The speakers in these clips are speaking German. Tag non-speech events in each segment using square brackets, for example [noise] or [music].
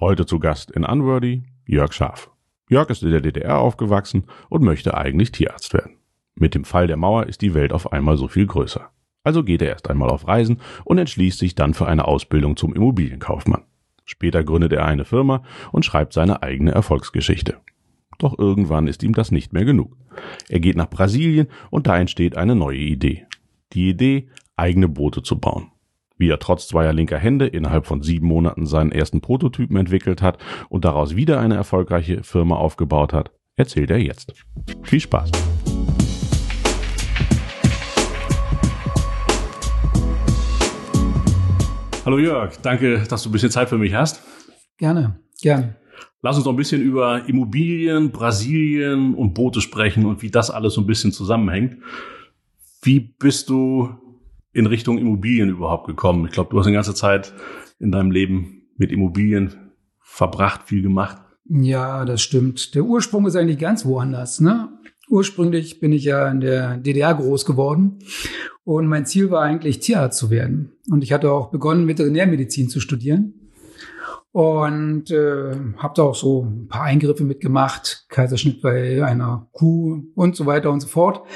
Heute zu Gast in Unworthy Jörg Schaaf. Jörg ist in der DDR aufgewachsen und möchte eigentlich Tierarzt werden. Mit dem Fall der Mauer ist die Welt auf einmal so viel größer. Also geht er erst einmal auf Reisen und entschließt sich dann für eine Ausbildung zum Immobilienkaufmann. Später gründet er eine Firma und schreibt seine eigene Erfolgsgeschichte. Doch irgendwann ist ihm das nicht mehr genug. Er geht nach Brasilien und da entsteht eine neue Idee. Die Idee, eigene Boote zu bauen wie er trotz zweier linker Hände innerhalb von sieben Monaten seinen ersten Prototypen entwickelt hat und daraus wieder eine erfolgreiche Firma aufgebaut hat, erzählt er jetzt. Viel Spaß! Hallo Jörg, danke, dass du ein bisschen Zeit für mich hast. Gerne, gerne. Lass uns noch ein bisschen über Immobilien, Brasilien und Boote sprechen und wie das alles so ein bisschen zusammenhängt. Wie bist du in Richtung Immobilien überhaupt gekommen? Ich glaube, du hast eine ganze Zeit in deinem Leben mit Immobilien verbracht, viel gemacht. Ja, das stimmt. Der Ursprung ist eigentlich ganz woanders. Ne? Ursprünglich bin ich ja in der DDR groß geworden und mein Ziel war eigentlich Tierarzt zu werden. Und ich hatte auch begonnen, Veterinärmedizin zu studieren und äh, habe da auch so ein paar Eingriffe mitgemacht, Kaiserschnitt bei einer Kuh und so weiter und so fort.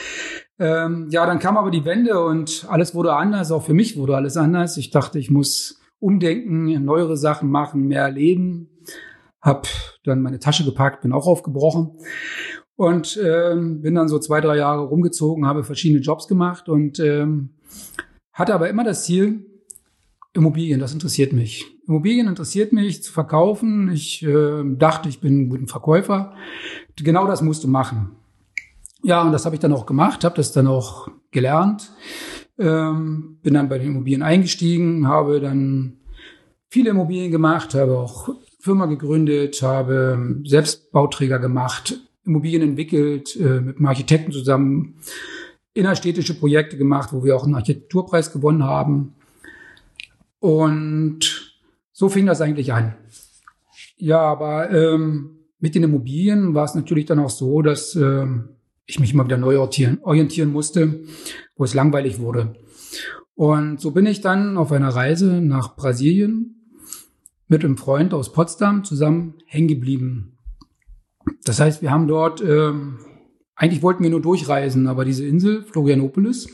Ähm, ja, dann kam aber die Wende und alles wurde anders. Auch für mich wurde alles anders. Ich dachte, ich muss umdenken, neuere Sachen machen, mehr erleben. Hab dann meine Tasche gepackt, bin auch aufgebrochen und ähm, bin dann so zwei, drei Jahre rumgezogen, habe verschiedene Jobs gemacht und ähm, hatte aber immer das Ziel, Immobilien, das interessiert mich. Immobilien interessiert mich zu verkaufen. Ich äh, dachte, ich bin ein guter Verkäufer. Genau das musst du machen. Ja, und das habe ich dann auch gemacht, habe das dann auch gelernt, ähm, bin dann bei den Immobilien eingestiegen, habe dann viele Immobilien gemacht, habe auch Firma gegründet, habe selbst Bauträger gemacht, Immobilien entwickelt, äh, mit einem Architekten zusammen innerstädtische Projekte gemacht, wo wir auch einen Architekturpreis gewonnen haben. Und so fing das eigentlich an. Ja, aber ähm, mit den Immobilien war es natürlich dann auch so, dass ähm, ich mich mal wieder neu orientieren, orientieren musste, wo es langweilig wurde. Und so bin ich dann auf einer Reise nach Brasilien mit einem Freund aus Potsdam zusammen hängen geblieben. Das heißt, wir haben dort, ähm, eigentlich wollten wir nur durchreisen, aber diese Insel, Florianopolis,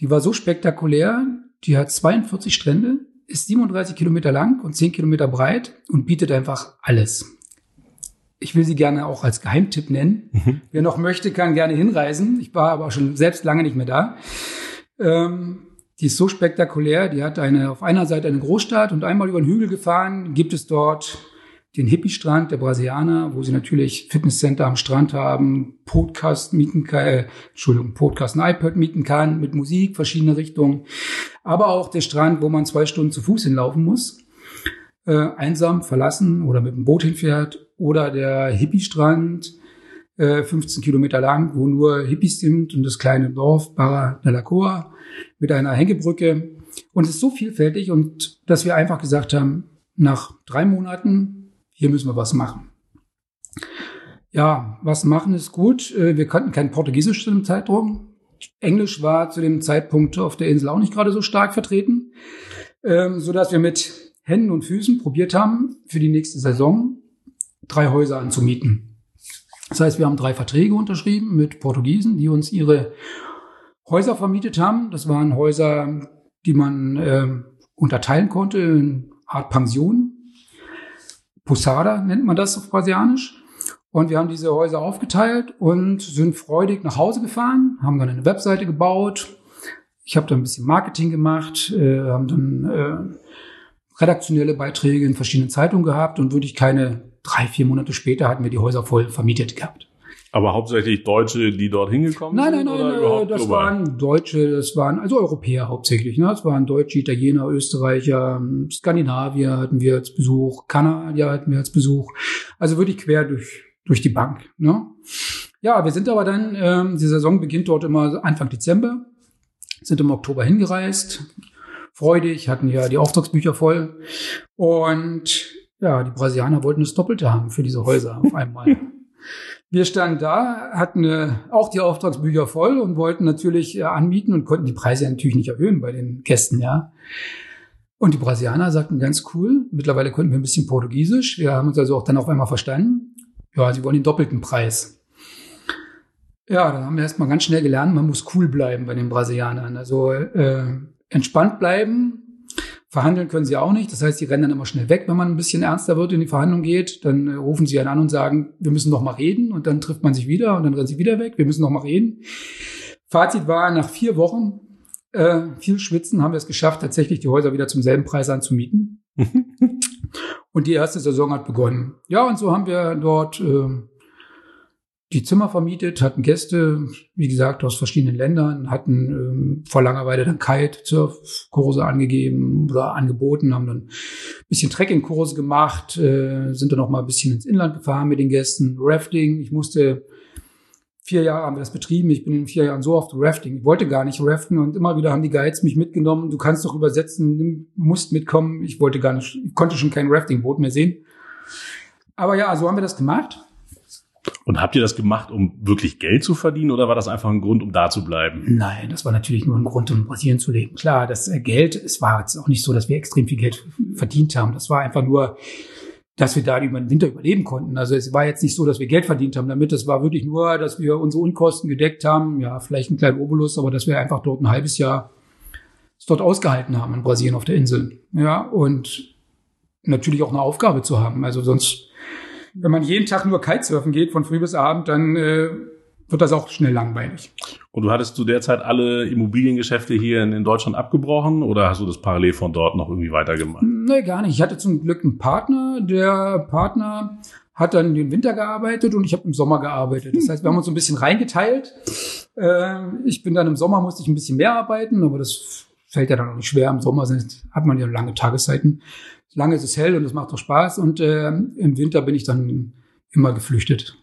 die war so spektakulär, die hat 42 Strände, ist 37 Kilometer lang und 10 Kilometer breit und bietet einfach alles ich will sie gerne auch als Geheimtipp nennen. Mhm. Wer noch möchte, kann gerne hinreisen. Ich war aber auch schon selbst lange nicht mehr da. Ähm, die ist so spektakulär. Die hat eine, auf einer Seite eine Großstadt und einmal über den Hügel gefahren gibt es dort den Hippie-Strand der Brasilianer, wo sie natürlich Fitnesscenter am Strand haben, Podcast mieten kann, äh, Entschuldigung, Podcast, ein iPad mieten kann mit Musik, verschiedene Richtungen. Aber auch der Strand, wo man zwei Stunden zu Fuß hinlaufen muss äh, einsam verlassen oder mit dem Boot hinfährt oder der Hippie-Strand, äh, 15 Kilometer lang, wo nur Hippies sind und das kleine Dorf Barra de la Coa mit einer Hängebrücke. Und es ist so vielfältig und dass wir einfach gesagt haben, nach drei Monaten, hier müssen wir was machen. Ja, was machen ist gut. Äh, wir kannten kein Portugiesisch zu dem Zeitraum. Englisch war zu dem Zeitpunkt auf der Insel auch nicht gerade so stark vertreten, ähm, so dass wir mit Händen und Füßen probiert haben, für die nächste Saison drei Häuser anzumieten. Das heißt, wir haben drei Verträge unterschrieben mit Portugiesen, die uns ihre Häuser vermietet haben. Das waren Häuser, die man äh, unterteilen konnte in Art Pension. Posada nennt man das auf Brasilianisch. Und wir haben diese Häuser aufgeteilt und sind freudig nach Hause gefahren, haben dann eine Webseite gebaut. Ich habe da ein bisschen Marketing gemacht, äh, haben dann äh, redaktionelle Beiträge in verschiedenen Zeitungen gehabt und wirklich keine drei, vier Monate später hatten wir die Häuser voll vermietet gehabt. Aber hauptsächlich Deutsche, die dort hingekommen nein, sind? Nein, nein, nein, das global? waren Deutsche, das waren also Europäer hauptsächlich. Ne? Das waren Deutsche, Italiener, Österreicher, Skandinavier hatten wir als Besuch, Kanadier hatten wir als Besuch. Also wirklich quer durch, durch die Bank. Ne? Ja, wir sind aber dann, ähm, die Saison beginnt dort immer Anfang Dezember, sind im Oktober hingereist, freudig, hatten ja die Auftragsbücher voll. Und ja, die Brasilianer wollten das Doppelte haben für diese Häuser auf einmal. [laughs] Wir standen da, hatten äh, auch die Auftragsbücher voll und wollten natürlich äh, anmieten und konnten die Preise natürlich nicht erhöhen bei den Gästen, ja. Und die Brasilianer sagten ganz cool, mittlerweile konnten wir ein bisschen Portugiesisch. Wir haben uns also auch dann auf einmal verstanden. Ja, sie wollen den doppelten Preis. Ja, dann haben wir erstmal ganz schnell gelernt, man muss cool bleiben bei den Brasilianern. Also äh, entspannt bleiben. Verhandeln können sie auch nicht. Das heißt, sie rennen dann immer schnell weg, wenn man ein bisschen ernster wird in die Verhandlung geht. Dann äh, rufen sie einen an und sagen, wir müssen noch mal reden. Und dann trifft man sich wieder und dann rennen sie wieder weg. Wir müssen noch mal reden. Fazit war, nach vier Wochen äh, viel Schwitzen haben wir es geschafft, tatsächlich die Häuser wieder zum selben Preis anzumieten. [laughs] und die erste Saison hat begonnen. Ja, und so haben wir dort äh, die Zimmer vermietet, hatten Gäste, wie gesagt, aus verschiedenen Ländern, hatten ähm, vor langer Weile dann Kite-Surf-Kurse angegeben oder angeboten, haben dann ein bisschen Trekking-Kurse gemacht, äh, sind dann noch mal ein bisschen ins Inland gefahren mit den Gästen, Rafting. Ich musste vier Jahre haben wir das betrieben. Ich bin in vier Jahren so oft Rafting. Ich wollte gar nicht raften und immer wieder haben die Guides mich mitgenommen. Du kannst doch übersetzen, musst mitkommen. Ich wollte gar nicht, ich konnte schon kein Rafting-Boot mehr sehen. Aber ja, so haben wir das gemacht. Und habt ihr das gemacht, um wirklich Geld zu verdienen oder war das einfach ein Grund, um da zu bleiben? Nein, das war natürlich nur ein Grund, um in Brasilien zu leben. Klar, das äh, Geld, es war jetzt auch nicht so, dass wir extrem viel Geld verdient haben. Das war einfach nur, dass wir da über den Winter überleben konnten. Also es war jetzt nicht so, dass wir Geld verdient haben damit. Es war wirklich nur, dass wir unsere Unkosten gedeckt haben. Ja, vielleicht einen kleinen Obolus, aber dass wir einfach dort ein halbes Jahr dort ausgehalten haben in Brasilien auf der Insel. Ja, und natürlich auch eine Aufgabe zu haben. Also sonst, wenn man jeden Tag nur Kitesurfen geht, von früh bis abend, dann äh, wird das auch schnell langweilig. Und du hattest zu der Zeit alle Immobiliengeschäfte hier in, in, Deutschland abgebrochen oder hast du das parallel von dort noch irgendwie weitergemacht? Nee, gar nicht. Ich hatte zum Glück einen Partner. Der Partner hat dann den Winter gearbeitet und ich habe im Sommer gearbeitet. Das heißt, wir haben uns so ein bisschen reingeteilt. Äh, ich bin dann im Sommer, musste ich ein bisschen mehr arbeiten, aber das fällt ja dann auch nicht schwer. Im Sommer sind, hat man ja lange Tageszeiten. Lange ist es hell und es macht auch Spaß. Und äh, im Winter bin ich dann immer geflüchtet.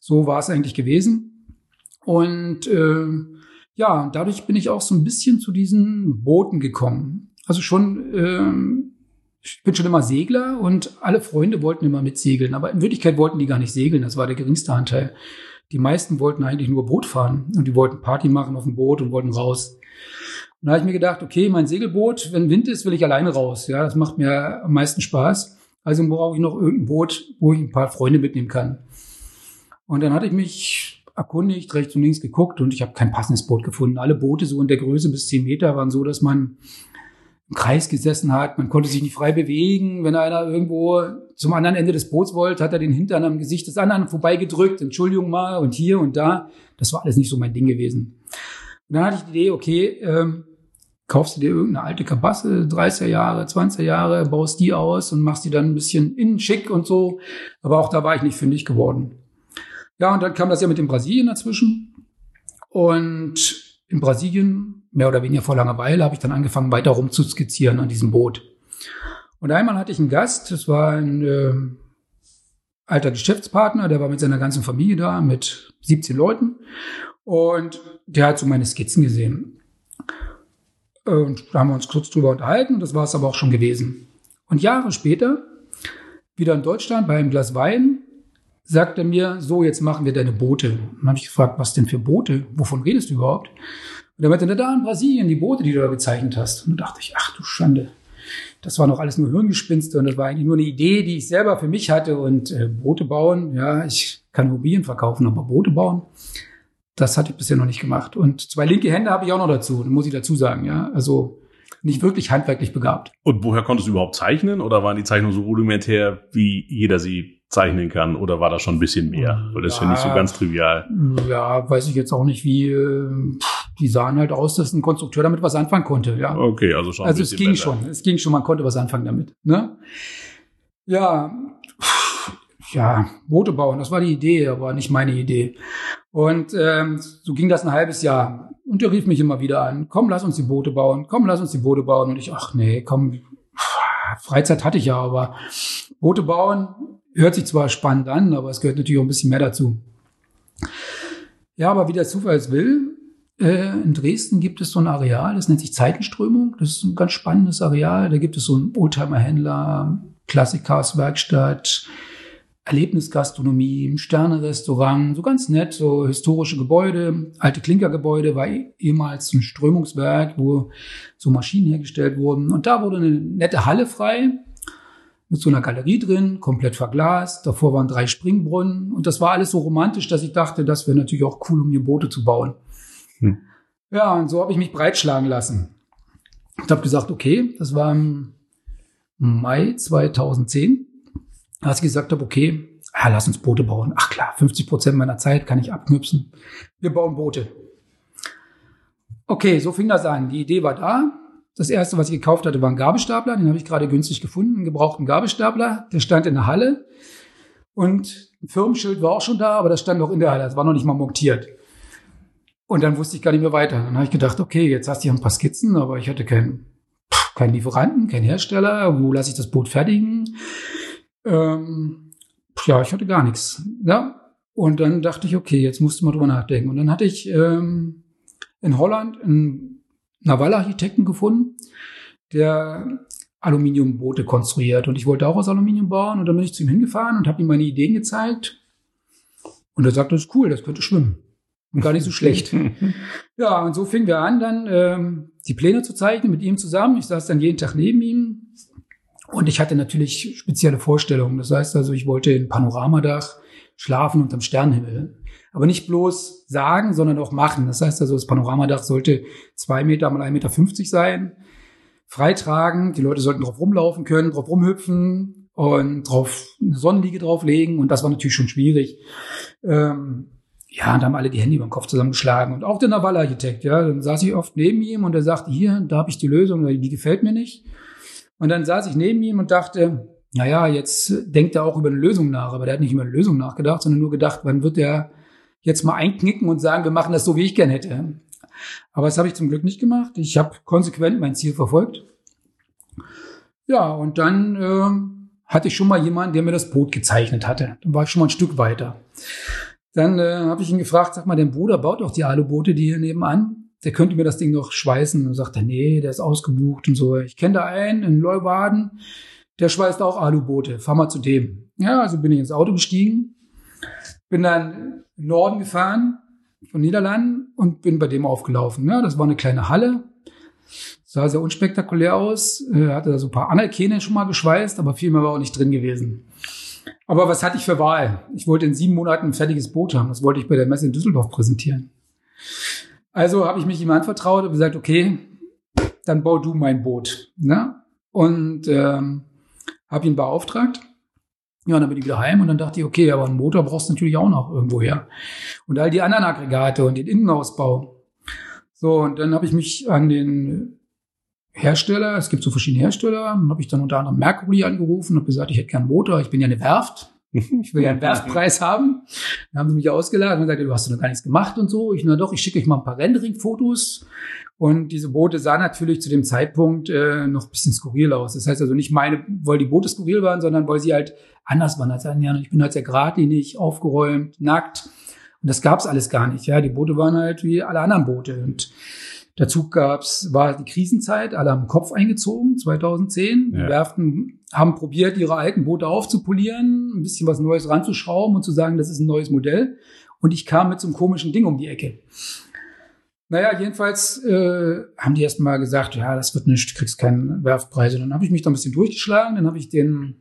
So war es eigentlich gewesen. Und äh, ja, dadurch bin ich auch so ein bisschen zu diesen Booten gekommen. Also schon, äh, ich bin schon immer Segler und alle Freunde wollten immer mitsegeln, aber in Wirklichkeit wollten die gar nicht segeln, das war der geringste Anteil. Die meisten wollten eigentlich nur Boot fahren und die wollten Party machen auf dem Boot und wollten raus. Und da habe ich mir gedacht, okay, mein Segelboot, wenn Wind ist, will ich alleine raus. Ja, das macht mir am meisten Spaß. Also brauche ich noch irgendein Boot, wo ich ein paar Freunde mitnehmen kann. Und dann hatte ich mich erkundigt, rechts und links geguckt und ich habe kein passendes Boot gefunden. Alle Boote so in der Größe bis zehn Meter waren so, dass man im Kreis gesessen hat. Man konnte sich nicht frei bewegen. Wenn einer irgendwo zum anderen Ende des Boots wollte, hat er den Hintern am Gesicht des anderen vorbeigedrückt. Entschuldigung mal und hier und da. Das war alles nicht so mein Ding gewesen. Und dann hatte ich die Idee, okay, ähm, kaufst du dir irgendeine alte Kabasse, 30er Jahre, 20er Jahre, baust die aus und machst die dann ein bisschen innen schick und so. Aber auch da war ich nicht fündig geworden. Ja, und dann kam das ja mit dem Brasilien dazwischen. Und in Brasilien, mehr oder weniger vor langer Weile, habe ich dann angefangen, weiter rumzuskizzieren an diesem Boot. Und einmal hatte ich einen Gast, das war ein äh, alter Geschäftspartner, der war mit seiner ganzen Familie da, mit 17 Leuten. Und der hat so meine Skizzen gesehen. Und da haben wir uns kurz drüber unterhalten und das war es aber auch schon gewesen. Und Jahre später, wieder in Deutschland bei einem Glas Wein, sagt er mir, so, jetzt machen wir deine Boote. Und dann habe ich gefragt, was denn für Boote? Wovon redest du überhaupt? Und er meinte, na da in Brasilien, die Boote, die du da gezeichnet hast. Und da dachte ich, ach du Schande. Das war noch alles nur Hirngespinste und das war eigentlich nur eine Idee, die ich selber für mich hatte. Und äh, Boote bauen, ja, ich kann Immobilien verkaufen, aber Boote bauen, das hatte ich bisher noch nicht gemacht. Und zwei linke Hände habe ich auch noch dazu, muss ich dazu sagen, ja. Also nicht wirklich handwerklich begabt. Und woher konntest du überhaupt zeichnen oder waren die Zeichnungen so rudimentär, wie jeder sie zeichnen kann oder war das schon ein bisschen mehr? Weil das ja, ist ja nicht so ganz trivial. Ja, weiß ich jetzt auch nicht, wie äh, die sahen halt aus, dass ein Konstrukteur damit was anfangen konnte, ja. Okay, also schon. Also es ging besser. schon, es ging schon, man konnte was anfangen damit. Ne? Ja, ja, Boote bauen, das war die Idee, aber nicht meine Idee. Und ähm, so ging das ein halbes Jahr. Und er rief mich immer wieder an, komm, lass uns die Boote bauen, komm, lass uns die Boote bauen. Und ich, ach nee, komm, Freizeit hatte ich ja, aber Boote bauen hört sich zwar spannend an, aber es gehört natürlich auch ein bisschen mehr dazu. Ja, aber wie der Zufall es will, äh, in Dresden gibt es so ein Areal, das nennt sich Zeitenströmung. Das ist ein ganz spannendes Areal. Da gibt es so einen Oldtimer-Händler, Klassikers Werkstatt, Erlebnisgastronomie, ein Sterne-Restaurant, so ganz nett, so historische Gebäude, alte Klinkergebäude, war ehemals ein Strömungswerk, wo so Maschinen hergestellt wurden. Und da wurde eine nette Halle frei, mit so einer Galerie drin, komplett verglast. Davor waren drei Springbrunnen und das war alles so romantisch, dass ich dachte, das wäre natürlich auch cool, um hier Boote zu bauen. Hm. Ja, und so habe ich mich breitschlagen lassen. Ich habe gesagt, okay, das war im Mai 2010, als ich gesagt habe, okay, ja, lass uns Boote bauen. Ach klar, 50 Prozent meiner Zeit kann ich abknüpfen. Wir bauen Boote. Okay, so fing das an. Die Idee war da. Das erste, was ich gekauft hatte, war ein Gabelstapler. Den habe ich gerade günstig gefunden, einen gebrauchten Gabelstapler. Der stand in der Halle. Und ein Firmenschild war auch schon da, aber das stand noch in der Halle. Das war noch nicht mal montiert. Und dann wusste ich gar nicht mehr weiter. Dann habe ich gedacht, okay, jetzt hast du hier ein paar Skizzen, aber ich hatte keinen, keinen Lieferanten, keinen Hersteller. Wo lasse ich das Boot fertigen? Ähm, ja, ich hatte gar nichts. Ja. Und dann dachte ich, okay, jetzt musst du mal drüber nachdenken. Und dann hatte ich ähm, in Holland einen Navalarchitekten gefunden, der Aluminiumboote konstruiert. Und ich wollte auch aus Aluminium bauen. Und dann bin ich zu ihm hingefahren und habe ihm meine Ideen gezeigt. Und er sagte, das ist cool, das könnte schwimmen. Und gar nicht so schlecht. [laughs] ja, und so fingen wir an, dann ähm, die Pläne zu zeichnen mit ihm zusammen. Ich saß dann jeden Tag neben ihm. Und ich hatte natürlich spezielle Vorstellungen. Das heißt also, ich wollte in Panoramadach schlafen unterm Sternenhimmel. Aber nicht bloß sagen, sondern auch machen. Das heißt also, das Panoramadach sollte zwei Meter mal 1,50 Meter sein, freitragen. Die Leute sollten drauf rumlaufen können, drauf rumhüpfen und drauf eine Sonnenliege drauflegen. Und das war natürlich schon schwierig. Ähm, ja, und haben alle die Hände über den Kopf zusammengeschlagen. Und auch der Naval-Architekt, ja, dann saß ich oft neben ihm und er sagte, hier, da habe ich die Lösung, die gefällt mir nicht. Und dann saß ich neben ihm und dachte, naja, jetzt denkt er auch über eine Lösung nach, aber der hat nicht über eine Lösung nachgedacht, sondern nur gedacht, wann wird er jetzt mal einknicken und sagen, wir machen das so, wie ich gern hätte. Aber das habe ich zum Glück nicht gemacht. Ich habe konsequent mein Ziel verfolgt. Ja, und dann äh, hatte ich schon mal jemanden, der mir das Boot gezeichnet hatte. Dann war ich schon mal ein Stück weiter. Dann äh, habe ich ihn gefragt, sag mal, dein Bruder baut doch die Aluboote, die hier nebenan. Der könnte mir das Ding noch schweißen. Und sagt er, nee, der ist ausgebucht und so. Ich kenne da einen in Leuwarden, der schweißt auch Aluboote. Fahr mal zu dem. Ja, also bin ich ins Auto gestiegen, bin dann in Norden gefahren von Niederlanden und bin bei dem aufgelaufen. Ja, das war eine kleine Halle. Sah sehr unspektakulär aus. Er hatte da so ein paar Analkene schon mal geschweißt, aber viel mehr war auch nicht drin gewesen. Aber was hatte ich für Wahl? Ich wollte in sieben Monaten ein fertiges Boot haben. Das wollte ich bei der Messe in Düsseldorf präsentieren. Also habe ich mich ihm anvertraut und gesagt, okay, dann bau du mein Boot. Ne? Und ähm, habe ihn beauftragt. Ja, dann bin ich wieder heim und dann dachte ich, okay, aber einen Motor brauchst du natürlich auch noch irgendwo her. Und all die anderen Aggregate und den Innenausbau. So, und dann habe ich mich an den Hersteller, es gibt so verschiedene Hersteller, habe ich dann unter anderem Mercury angerufen und gesagt, ich hätte gern einen Motor, ich bin ja eine Werft. [laughs] Ich will ja einen Werftpreis haben. Dann haben sie mich ausgeladen und gesagt, du hast noch gar nichts gemacht und so. Ich, na doch, ich schicke euch mal ein paar Rendering-Fotos. Und diese Boote sahen natürlich zu dem Zeitpunkt äh, noch ein bisschen skurril aus. Das heißt also nicht meine, weil die Boote skurril waren, sondern weil sie halt anders waren als Anja. Ich bin halt sehr geradlinig, aufgeräumt, nackt. Und das gab's alles gar nicht. Ja, die Boote waren halt wie alle anderen Boote. Und Dazu gab's, war die Krisenzeit, alle haben Kopf eingezogen, 2010. Ja. Die Werften haben probiert, ihre alten Boote aufzupolieren, ein bisschen was Neues ranzuschrauben und zu sagen, das ist ein neues Modell. Und ich kam mit so einem komischen Ding um die Ecke. Naja, jedenfalls äh, haben die erst mal gesagt, ja, das wird nicht, du kriegst keinen Werftpreis. Und dann habe ich mich da ein bisschen durchgeschlagen, dann habe ich den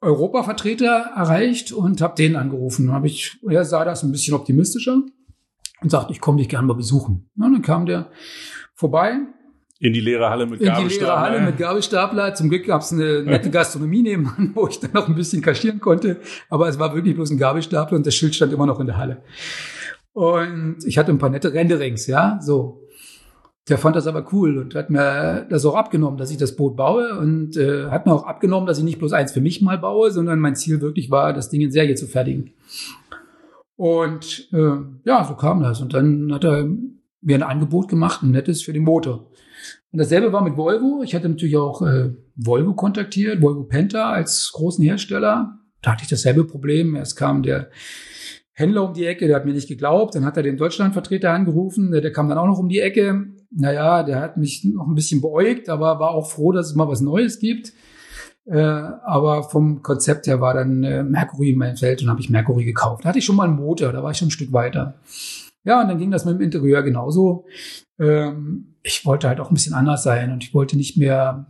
Europavertreter erreicht und habe den angerufen. Dann habe ich, er sah das ein bisschen optimistischer und sagte, ich komme dich gerne mal besuchen. Und dann kam der vorbei. In die leere Halle mit Gabelstapler. In die leere Halle mit Gabelstapler. Zum Glück gab es eine nette Gastronomie nebenan, [laughs] wo ich dann noch ein bisschen kaschieren konnte. Aber es war wirklich bloß ein Gabelstapler und das Schild stand immer noch in der Halle. Und ich hatte ein paar nette Renderings, ja, so. Der fand das aber cool und hat mir das auch abgenommen, dass ich das Boot baue und äh, hat mir auch abgenommen, dass ich nicht bloß eins für mich mal baue, sondern mein Ziel wirklich war, das Ding in Serie zu fertigen. Und äh, ja, so kam das. Und dann hat er mir ein Angebot gemacht, ein nettes für den Motor. Und dasselbe war mit Volvo. Ich hatte natürlich auch äh, Volvo kontaktiert, Volvo Penta als großen Hersteller. Da hatte ich dasselbe Problem. Erst kam der Händler um die Ecke, der hat mir nicht geglaubt. Dann hat er den Deutschlandvertreter angerufen, der, der kam dann auch noch um die Ecke. Naja, der hat mich noch ein bisschen beäugt, aber war auch froh, dass es mal was Neues gibt. Äh, aber vom Konzept her war dann äh, Mercury in meinem Feld und habe ich Mercury gekauft. Da hatte ich schon mal einen Motor, da war ich schon ein Stück weiter. Ja, und dann ging das mit dem Interieur genauso. Ähm, ich wollte halt auch ein bisschen anders sein und ich wollte nicht mehr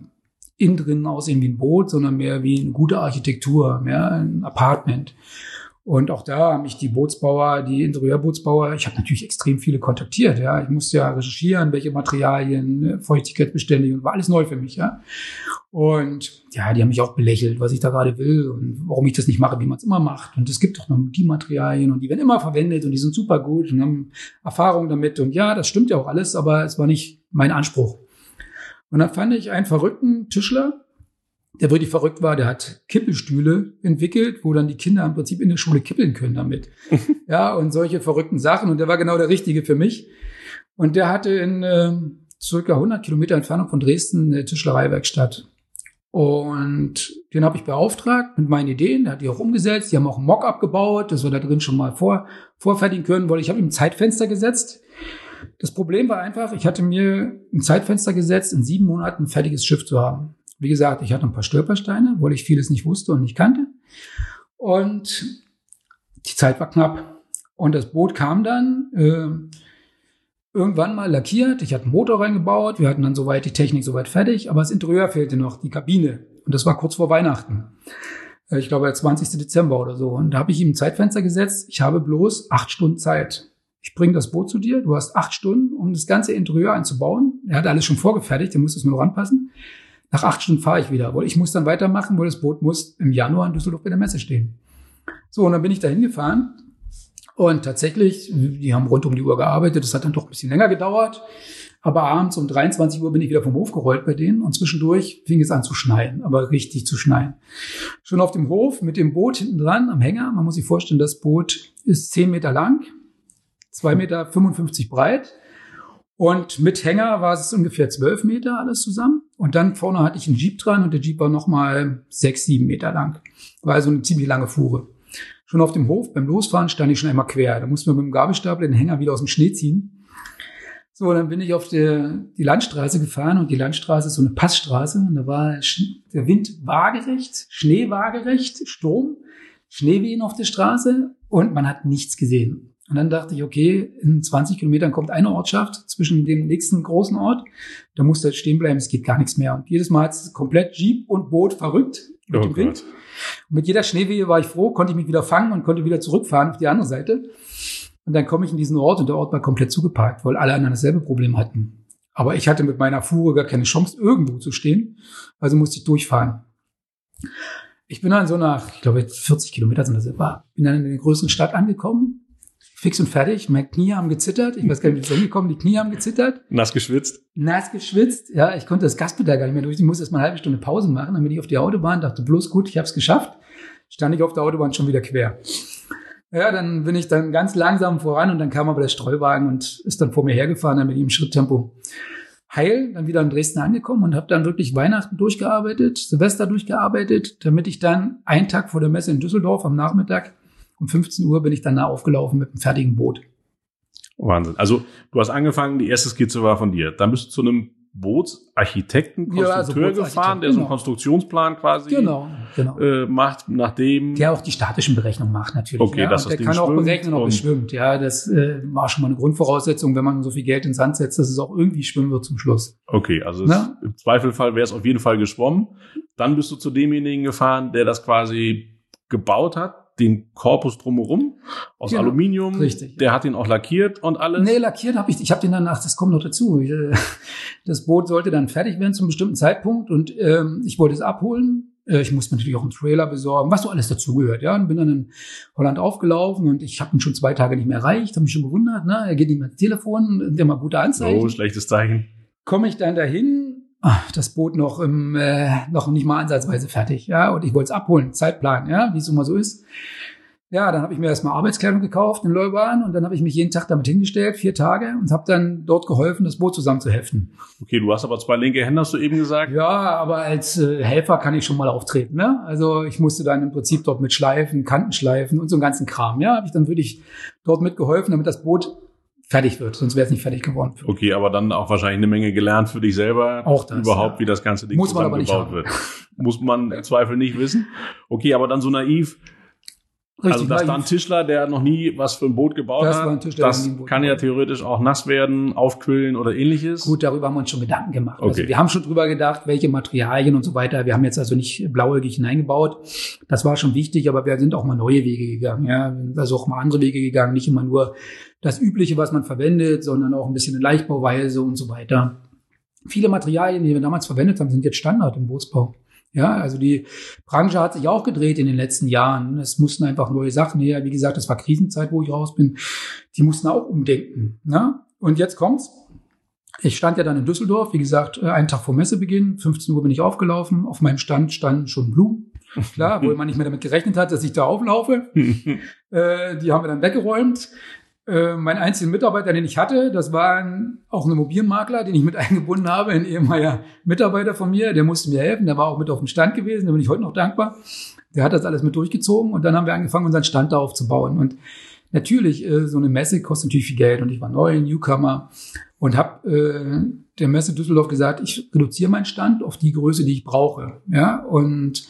innen drin aussehen wie ein Boot, sondern mehr wie eine gute Architektur, mehr ein Apartment. Und auch da haben mich die Bootsbauer, die Interieurbootsbauer, ich habe natürlich extrem viele kontaktiert. Ja, ich musste ja recherchieren, welche Materialien, Feuchtigkeitsbeständig und war alles neu für mich. Ja, und ja, die haben mich auch belächelt, was ich da gerade will und warum ich das nicht mache, wie man es immer macht. Und es gibt doch noch die Materialien und die werden immer verwendet und die sind super gut und haben Erfahrung damit. Und ja, das stimmt ja auch alles, aber es war nicht mein Anspruch. Und dann fand ich einen verrückten Tischler, der wirklich verrückt war, der hat Kippelstühle entwickelt, wo dann die Kinder im Prinzip in der Schule kippeln können damit. [laughs] ja, und solche verrückten Sachen. Und der war genau der Richtige für mich. Und der hatte in äh, circa 100 Kilometer Entfernung von Dresden eine Tischlereiwerkstatt. Und den habe ich beauftragt mit meinen Ideen. Der hat die auch umgesetzt. Die haben auch einen Mock abgebaut, dass wir da drin schon mal vor, vorfertigen können, weil ich habe ihm ein Zeitfenster gesetzt. Das Problem war einfach, ich hatte mir ein Zeitfenster gesetzt, in sieben Monaten ein fertiges Schiff zu haben. Wie gesagt, ich hatte ein paar Stolpersteine, weil ich vieles nicht wusste und nicht kannte. Und die Zeit war knapp. Und das Boot kam dann äh, irgendwann mal lackiert. Ich hatte einen Motor reingebaut. Wir hatten dann soweit die Technik soweit fertig. Aber das Interieur fehlte noch, die Kabine. Und das war kurz vor Weihnachten. Äh, ich glaube, der 20. Dezember oder so. Und da habe ich ihm ein Zeitfenster gesetzt. Ich habe bloß acht Stunden Zeit. Ich bringe das Boot zu dir. Du hast acht Stunden, um das ganze Interieur einzubauen. Er hat alles schon vorgefertigt. Der muss es nur ranpassen. Nach acht Stunden fahre ich wieder, weil ich muss dann weitermachen, weil das Boot muss im Januar in Düsseldorf bei der Messe stehen. So, und dann bin ich da hingefahren und tatsächlich, die haben rund um die Uhr gearbeitet, das hat dann doch ein bisschen länger gedauert. Aber abends um 23 Uhr bin ich wieder vom Hof gerollt bei denen und zwischendurch fing es an zu schneien, aber richtig zu schneien. Schon auf dem Hof mit dem Boot hinten dran am Hänger. Man muss sich vorstellen, das Boot ist 10 Meter lang, 2,55 Meter breit und mit Hänger war es ungefähr 12 Meter alles zusammen. Und dann vorne hatte ich einen Jeep dran und der Jeep war nochmal sechs, sieben Meter lang. War also eine ziemlich lange Fuhre. Schon auf dem Hof beim Losfahren stand ich schon einmal quer. Da mussten wir mit dem Gabelstapler den Hänger wieder aus dem Schnee ziehen. So, dann bin ich auf der, die Landstraße gefahren und die Landstraße ist so eine Passstraße und da war der Wind waagerecht, Schnee waagerecht, Sturm, Schneewehen auf der Straße und man hat nichts gesehen. Und dann dachte ich, okay, in 20 Kilometern kommt eine Ortschaft zwischen dem nächsten großen Ort. Da muss du stehen bleiben, es geht gar nichts mehr. Und jedes Mal hat es komplett Jeep und Boot verrückt mit oh dem Wind. Gott. Und mit jeder Schneewehe war ich froh, konnte ich mich wieder fangen und konnte wieder zurückfahren auf die andere Seite. Und dann komme ich in diesen Ort und der Ort war komplett zugeparkt, weil alle anderen dasselbe Problem hatten. Aber ich hatte mit meiner Fuhre gar keine Chance, irgendwo zu stehen. Also musste ich durchfahren. Ich bin dann so nach, ich glaube, 40 Kilometer sind das etwa, bin dann in einer größeren Stadt angekommen fix und fertig. Meine Knie haben gezittert. Ich weiß gar nicht, wie es hingekommen. Die Knie haben gezittert. Nass geschwitzt. Nass geschwitzt. Ja, ich konnte das Gaspedal gar nicht mehr durch. Ich musste erst mal eine halbe Stunde Pause machen. Dann bin ich auf die Autobahn, dachte bloß gut, ich habe es geschafft. Stand ich auf der Autobahn schon wieder quer. Ja, dann bin ich dann ganz langsam voran und dann kam aber der Streuwagen und ist dann vor mir hergefahren, dann mit ihm Schritttempo. Heil, dann wieder in Dresden angekommen und habe dann wirklich Weihnachten durchgearbeitet, Silvester durchgearbeitet, damit ich dann einen Tag vor der Messe in Düsseldorf am Nachmittag um 15 Uhr bin ich dann da aufgelaufen mit einem fertigen Boot. Wahnsinn. Also du hast angefangen, die erste Skizze war von dir. Dann bist du zu einem Bootsarchitekten, Konstrukteur ja, also gefahren, der genau. so einen genau. Konstruktionsplan quasi genau, genau. Äh, macht, nachdem der auch die statischen Berechnungen macht natürlich. Okay, ja. das der Ding kann auch berechnen, ob es schwimmt. Ja, das äh, war schon mal eine Grundvoraussetzung, wenn man so viel Geld in den Sand setzt, dass es auch irgendwie schwimmen wird zum Schluss. Okay, also es, im Zweifelfall wäre es auf jeden Fall geschwommen. Dann bist du zu demjenigen gefahren, der das quasi gebaut hat, den Korpus drumherum aus genau, Aluminium. Richtig. Der hat ihn auch lackiert und alles. Nee, lackiert habe ich. Ich habe den danach, das kommt noch dazu. Äh, das Boot sollte dann fertig werden zum bestimmten Zeitpunkt und ähm, ich wollte es abholen. Äh, ich musste natürlich auch einen Trailer besorgen, was so alles dazugehört. Ja, und bin dann in Holland aufgelaufen und ich habe ihn schon zwei Tage nicht mehr erreicht. Habe mich schon gewundert. Ne? Er geht nicht mehr ins Telefon, der mal gute Anzeichen. Oh, schlechtes Zeichen. Komme ich dann dahin, das Boot noch im, äh, noch nicht mal ansatzweise fertig, ja, und ich wollte es abholen, Zeitplan, ja, wie es immer so ist. Ja, dann habe ich mir erstmal Arbeitskleidung gekauft in Leubahn und dann habe ich mich jeden Tag damit hingestellt, vier Tage, und habe dann dort geholfen, das Boot zusammenzuheften. Okay, du hast aber zwei linke Hände, hast du eben gesagt? Ja, aber als äh, Helfer kann ich schon mal auftreten. Ne? Also ich musste dann im Prinzip dort mit Schleifen, Kantenschleifen und so einen ganzen Kram. Ja, habe ich dann wirklich dort mitgeholfen, damit das Boot fertig wird. Sonst wäre es nicht fertig geworden. Okay, aber dann auch wahrscheinlich eine Menge gelernt für dich selber. Auch das, Überhaupt, ja. wie das ganze Ding Muss zusammengebaut wird. Muss man im Zweifel nicht wissen. Okay, aber dann so naiv. also das naiv. dann Tischler, der noch nie was für ein Boot gebaut Das hat. war ein Tischler, der das ein Boot kann ja theoretisch auch nass werden, aufquillen oder ähnliches. Gut, darüber haben wir uns schon Gedanken gemacht. Okay. Also wir haben schon drüber gedacht, welche Materialien und so weiter. Wir haben jetzt also nicht blauäugig hineingebaut. Das war schon wichtig, aber wir sind auch mal neue Wege gegangen. Ja, Wir sind also auch mal andere Wege gegangen, nicht immer nur das Übliche, was man verwendet, sondern auch ein bisschen in Leichtbauweise und so weiter. Viele Materialien, die wir damals verwendet haben, sind jetzt Standard im Bootsbau. Ja, also die Branche hat sich auch gedreht in den letzten Jahren. Es mussten einfach neue Sachen her. Wie gesagt, das war Krisenzeit, wo ich raus bin. Die mussten auch umdenken. Ne? Und jetzt kommt's. Ich stand ja dann in Düsseldorf, wie gesagt, äh, einen Tag vor Messebeginn, 15 Uhr bin ich aufgelaufen. Auf meinem Stand standen schon Blumen. Klar, wo man nicht mehr damit gerechnet hat, dass ich da auflaufe. [laughs] Äh, die haben wir dann weggeräumt. Äh, mein einzigen Mitarbeiter, den ich hatte, das war ein, auch ein Immobilienmakler, den ich mit [laughs] eingebunden habe, ein ehemaliger Mitarbeiter von mir, der musste mir helfen, der war auch mit auf dem Stand gewesen, da bin ich heute noch dankbar. Der hat das alles mit durchgezogen und dann haben wir angefangen, unseren Stand da aufzubauen. Und natürlich, äh, so eine Messe kostet natürlich viel Geld und ich war neu, Newcomer und habe äh, der Messe Düsseldorf gesagt, ich reduziere meinen Stand auf die Größe, die ich brauche. Ja, und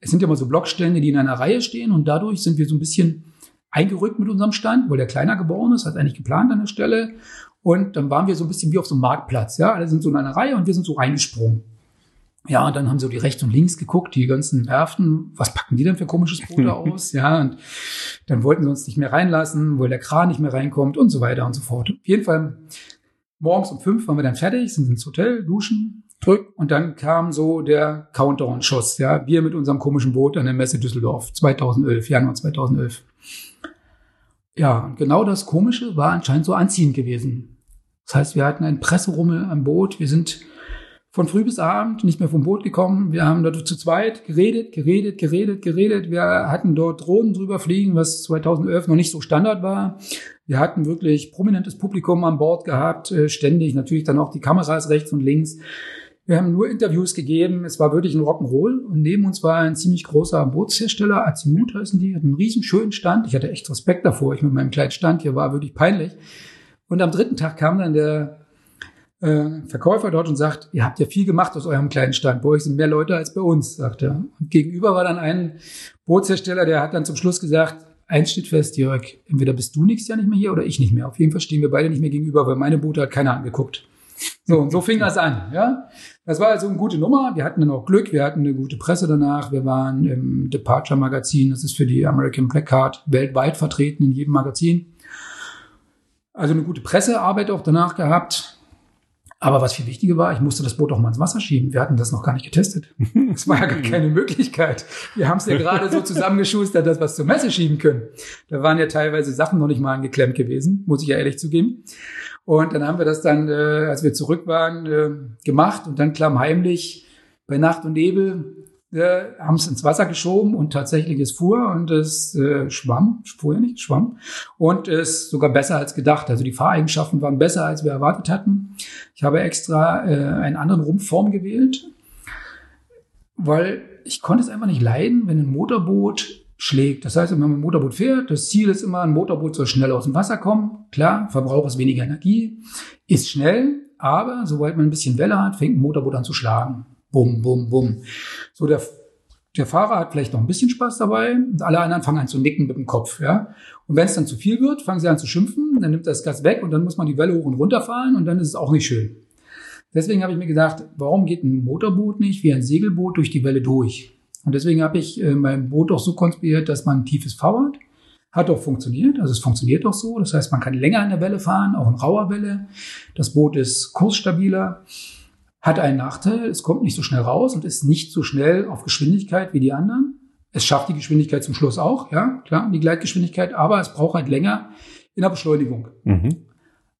es sind ja mal so Blockstände, die in einer Reihe stehen und dadurch sind wir so ein bisschen eingerückt mit unserem Stand, weil der kleiner geworden ist, hat eigentlich geplant an der Stelle. Und dann waren wir so ein bisschen wie auf so einem Marktplatz. Ja, alle sind so in einer Reihe und wir sind so reingesprungen. Ja, und dann haben so die rechts und links geguckt, die ganzen Werften, was packen die denn für komisches Brot [laughs] aus? Ja, und dann wollten sie uns nicht mehr reinlassen, weil der Kran nicht mehr reinkommt und so weiter und so fort. Auf jeden Fall, morgens um fünf waren wir dann fertig, sind ins Hotel, duschen, zurück und dann kam so der Countdown-Schuss. Ja, wir mit unserem komischen Boot an der Messe Düsseldorf, 2011, Januar 2011. Ja, genau das Komische war anscheinend so anziehend gewesen. Das heißt, wir hatten einen Presserummel am Boot. Wir sind von früh bis abend nicht mehr vom Boot gekommen. Wir haben dort zu zweit geredet, geredet, geredet, geredet. Wir hatten dort Drohnen drüber fliegen, was 2011 noch nicht so Standard war. Wir hatten wirklich prominentes Publikum an Bord gehabt, äh, ständig. Natürlich dann auch die Kameras rechts und links. Wir haben nur Interviews gegeben. Es war wirklich ein Rock'n'Roll. Und neben uns war ein ziemlich großer Bootshersteller, Azimut heißen die, hat einen riesen schönen Stand. Ich hatte echt Respekt davor. Ich mit meinem kleinen Stand hier war wirklich peinlich. Und am dritten Tag kam dann der äh, Verkäufer dort und sagt, ihr habt ja viel gemacht aus eurem kleinen Stand. Bei euch sind mehr Leute als bei uns, sagt er. Und gegenüber war dann ein Bootshersteller, der hat dann zum Schluss gesagt, eins steht fest, Jörg, entweder bist du nächstes Jahr nicht mehr hier oder ich nicht mehr. Auf jeden Fall stehen wir beide nicht mehr gegenüber, weil meine Boote hat keiner angeguckt. So, und so fing das an, ja. Das war also eine gute Nummer. Wir hatten dann auch Glück. Wir hatten eine gute Presse danach. Wir waren im Departure Magazin. Das ist für die American Black Card weltweit vertreten in jedem Magazin. Also eine gute Pressearbeit auch danach gehabt. Aber was viel wichtiger war, ich musste das Boot auch mal ins Wasser schieben. Wir hatten das noch gar nicht getestet. [laughs] Es war ja gar keine Möglichkeit. Wir haben es ja gerade so zusammengeschustert, dass wir es zur Messe schieben können. Da waren ja teilweise Sachen noch nicht mal angeklemmt gewesen, muss ich ja ehrlich zugeben. Und dann haben wir das dann, äh, als wir zurück waren, äh, gemacht und dann klammheimlich bei Nacht und Nebel äh, haben es ins Wasser geschoben und tatsächlich es fuhr und es äh, schwamm, fuhr ja nicht, schwamm und es sogar besser als gedacht. Also die Fahreigenschaften waren besser, als wir erwartet hatten. Ich habe extra äh, einen anderen Rumpfform gewählt, weil ich konnte es einfach nicht leiden, wenn ein Motorboot schlägt. Das heißt, wenn man mit dem Motorboot fährt, das Ziel ist immer, ein Motorboot soll schnell aus dem Wasser kommen. Klar, Verbrauch ist weniger Energie, ist schnell, aber sobald man ein bisschen Welle hat, fängt ein Motorboot an zu schlagen. Bum, bum, bum. So, der, der Fahrer hat vielleicht noch ein bisschen Spaß dabei und alle anderen fangen an zu nicken mit dem Kopf, ja. Und wenn es dann zu viel wird, fangen sie an zu schimpfen, dann nimmt das Gas weg und dann muss man die Welle hoch und runter fahren und dann ist es auch nicht schön. Deswegen habe ich mir gedacht, warum geht ein Motorboot nicht wie ein Segelboot durch die Welle durch? Und deswegen habe ich äh, mein Boot auch so konstruiert, dass man ein tiefes V hat. Hat auch funktioniert, also es funktioniert auch so. Das heißt, man kann länger in der Welle fahren, auch in rauer Welle. Das Boot ist kursstabiler, hat einen Nachteil, es kommt nicht so schnell raus und ist nicht so schnell auf Geschwindigkeit wie die anderen. Es schafft die Geschwindigkeit zum Schluss auch, ja, klar, die Gleitgeschwindigkeit, aber es braucht halt länger in der Beschleunigung. Mhm.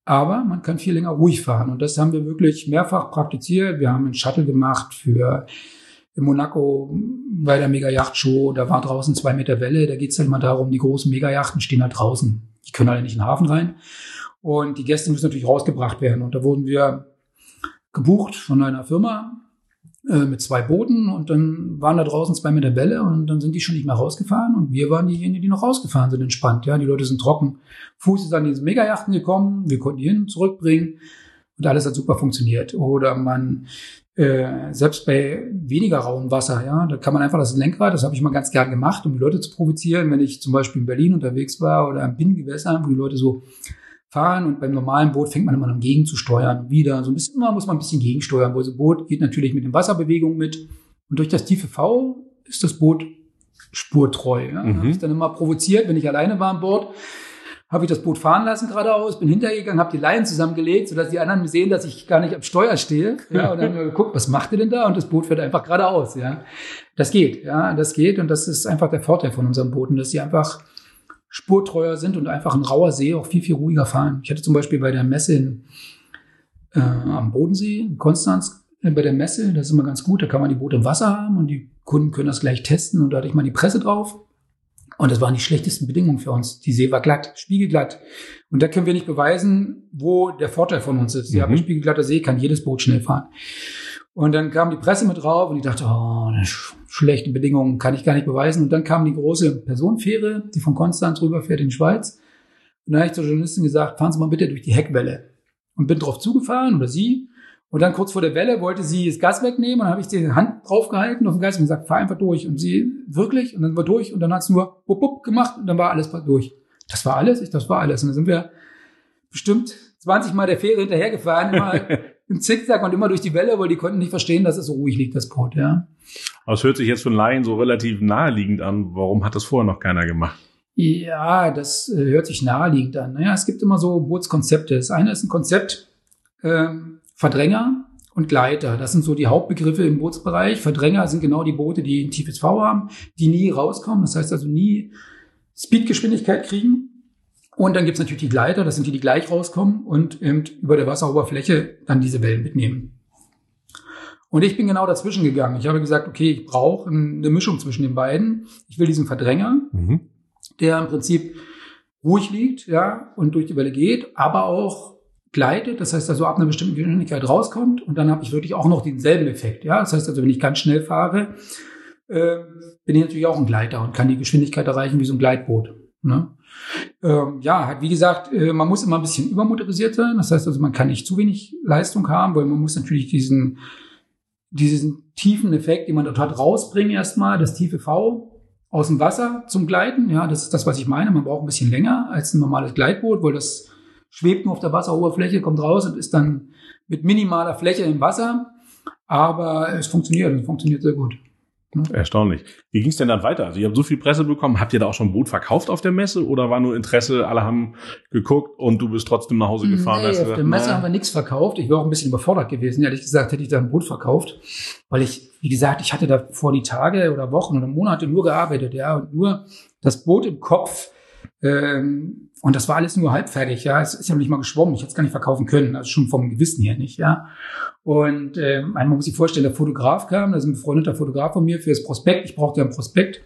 Aber man kann viel länger ruhig fahren. Und das haben wir wirklich mehrfach praktiziert. Wir haben einen Shuttle gemacht für in Monaco bei der Mega-Yacht-Show. Da war draußen zwei Meter Welle. Da geht's halt mal darum, die großen Mega-Yachten stehen halt draußen. Die können alle nicht in den Hafen rein. Und die Gäste müssen natürlich rausgebracht werden. Und da wurden wir gebucht von einer Firma. äh, mit zwei Booten und dann waren da draußen zwei Meter Bälle und dann sind die schon nicht mehr rausgefahren und wir waren diejenigen, die noch rausgefahren sind, entspannt. Ja, die Leute sind trocken. Fuß ist an diese Megajachten gekommen, wir konnten die hin, zurückbringen und alles hat super funktioniert. Oder man äh, selbst bei weniger rauem Wasser, ja, da kann man einfach das Lenkrad, das habe ich mal ganz gern gemacht, um die Leute zu provozieren, wenn ich zum Beispiel in Berlin unterwegs war oder am Binnengewässern, wo die Leute so fahren und beim normalen Boot fängt man immer an gegen zu steuern. Wieder so ein bisschen, immer muss man ein bisschen gegensteuern, weil so ein Boot geht natürlich mit den Wasserbewegungen mit und durch das tiefe V ist das Boot spurtreu. Ja? Mhm. Habe ich dann immer provoziert, wenn ich alleine war an Bord, habe ich das Boot fahren lassen geradeaus, bin hintergegangen, habe die Leinen zusammengelegt, sodass die anderen sehen, dass ich gar nicht am Steuer stehe. Ja, und dann geguckt, was macht ihr denn da? Und das Boot fährt einfach geradeaus. Ja, das geht. Ja, das geht und das ist einfach der Vorteil von unseren Booten, dass sie einfach spurtreuer sind und einfach ein rauer See auch viel, viel ruhiger fahren. Ich hatte zum Beispiel bei der Messe in, äh, am Bodensee, in Konstanz, äh, bei der Messe, das ist immer ganz gut, da kann man die Boote im Wasser haben und die Kunden können das gleich testen und da hatte ich mal die Presse drauf. Und das waren die schlechtesten Bedingungen für uns. Die See war glatt, spiegelglatt. Und da können wir nicht beweisen, wo der Vorteil von uns ist. Mhm. Ja, spiegelglatter See kann jedes Boot schnell fahren. Und dann kam die Presse mit drauf und ich dachte, oh, sch schlechte Bedingungen kann ich gar nicht beweisen. Und dann kam die große Personenfähre, die von Konstanz rüberfährt in die Schweiz. Und dann habe ich zur Journalistin gesagt, fahren Sie mal bitte durch die Heckwelle. Und bin drauf zugefahren oder sie. Und dann kurz vor der Welle wollte sie das Gas wegnehmen und dann habe ich die Hand draufgehalten auf den Gas und gesagt, fahr einfach durch. Und sie wirklich und dann war durch und dann hat es nur bup, bup gemacht und dann war alles durch. Das war alles, ich, das war alles. Und dann sind wir bestimmt 20 Mal der Fähre hinterhergefahren, immer [laughs] im Zickzack und immer durch die Welle, weil die konnten nicht verstehen, dass es so ruhig liegt, das Boot, ja. Aber es hört sich jetzt von Laien so relativ naheliegend an. Warum hat das vorher noch keiner gemacht? Ja, das äh, hört sich naheliegend an. Naja, es gibt immer so Bootskonzepte. Das eine ist ein Konzept, ähm, Verdränger und Gleiter. Das sind so die Hauptbegriffe im Bootsbereich. Verdränger sind genau die Boote, die ein tiefes V haben, die nie rauskommen. Das heißt also nie Speedgeschwindigkeit kriegen. Und dann gibt's natürlich die Gleiter, das sind die, die gleich rauskommen und eben über der Wasseroberfläche dann diese Wellen mitnehmen. Und ich bin genau dazwischen gegangen. Ich habe gesagt, okay, ich brauche eine Mischung zwischen den beiden. Ich will diesen Verdränger, mhm. der im Prinzip ruhig liegt, ja, und durch die Welle geht, aber auch gleitet. Das heißt also ab einer bestimmten Geschwindigkeit rauskommt. Und dann habe ich wirklich auch noch denselben Effekt, ja. Das heißt also, wenn ich ganz schnell fahre, äh, bin ich natürlich auch ein Gleiter und kann die Geschwindigkeit erreichen wie so ein Gleitboot. Ne? Ähm, ja, hat wie gesagt, äh, man muss immer ein bisschen übermotorisiert sein. Das heißt also, man kann nicht zu wenig Leistung haben, weil man muss natürlich diesen, diesen tiefen Effekt, den man dort hat, rausbringen erstmal, das tiefe V aus dem Wasser zum Gleiten. Ja, das ist das, was ich meine. Man braucht ein bisschen länger als ein normales Gleitboot, weil das schwebt nur auf der Wasseroberfläche, kommt raus und ist dann mit minimaler Fläche im Wasser. Aber es funktioniert, es funktioniert sehr gut. Ne? Erstaunlich. Wie ging es denn dann weiter? Also ihr habt so viel Presse bekommen. Habt ihr da auch schon ein Boot verkauft auf der Messe oder war nur Interesse, alle haben geguckt und du bist trotzdem nach Hause gefahren? Nee, auf gesagt, der Messe na. haben wir nichts verkauft. Ich wäre auch ein bisschen überfordert gewesen. Ehrlich gesagt hätte ich da ein Boot verkauft, weil ich, wie gesagt, ich hatte da vor die Tage oder Wochen oder Monate nur gearbeitet, ja, und nur das Boot im Kopf. Ähm, und das war alles nur halbfertig, ja. Es ist ja noch nicht mal geschwommen. Ich hätte es gar nicht verkaufen können. Also schon vom Gewissen her nicht, ja. Und äh, man muss sich vorstellen, der Fotograf kam, das ist ein befreundeter Fotograf von mir für das Prospekt. Ich brauchte ja ein Prospekt.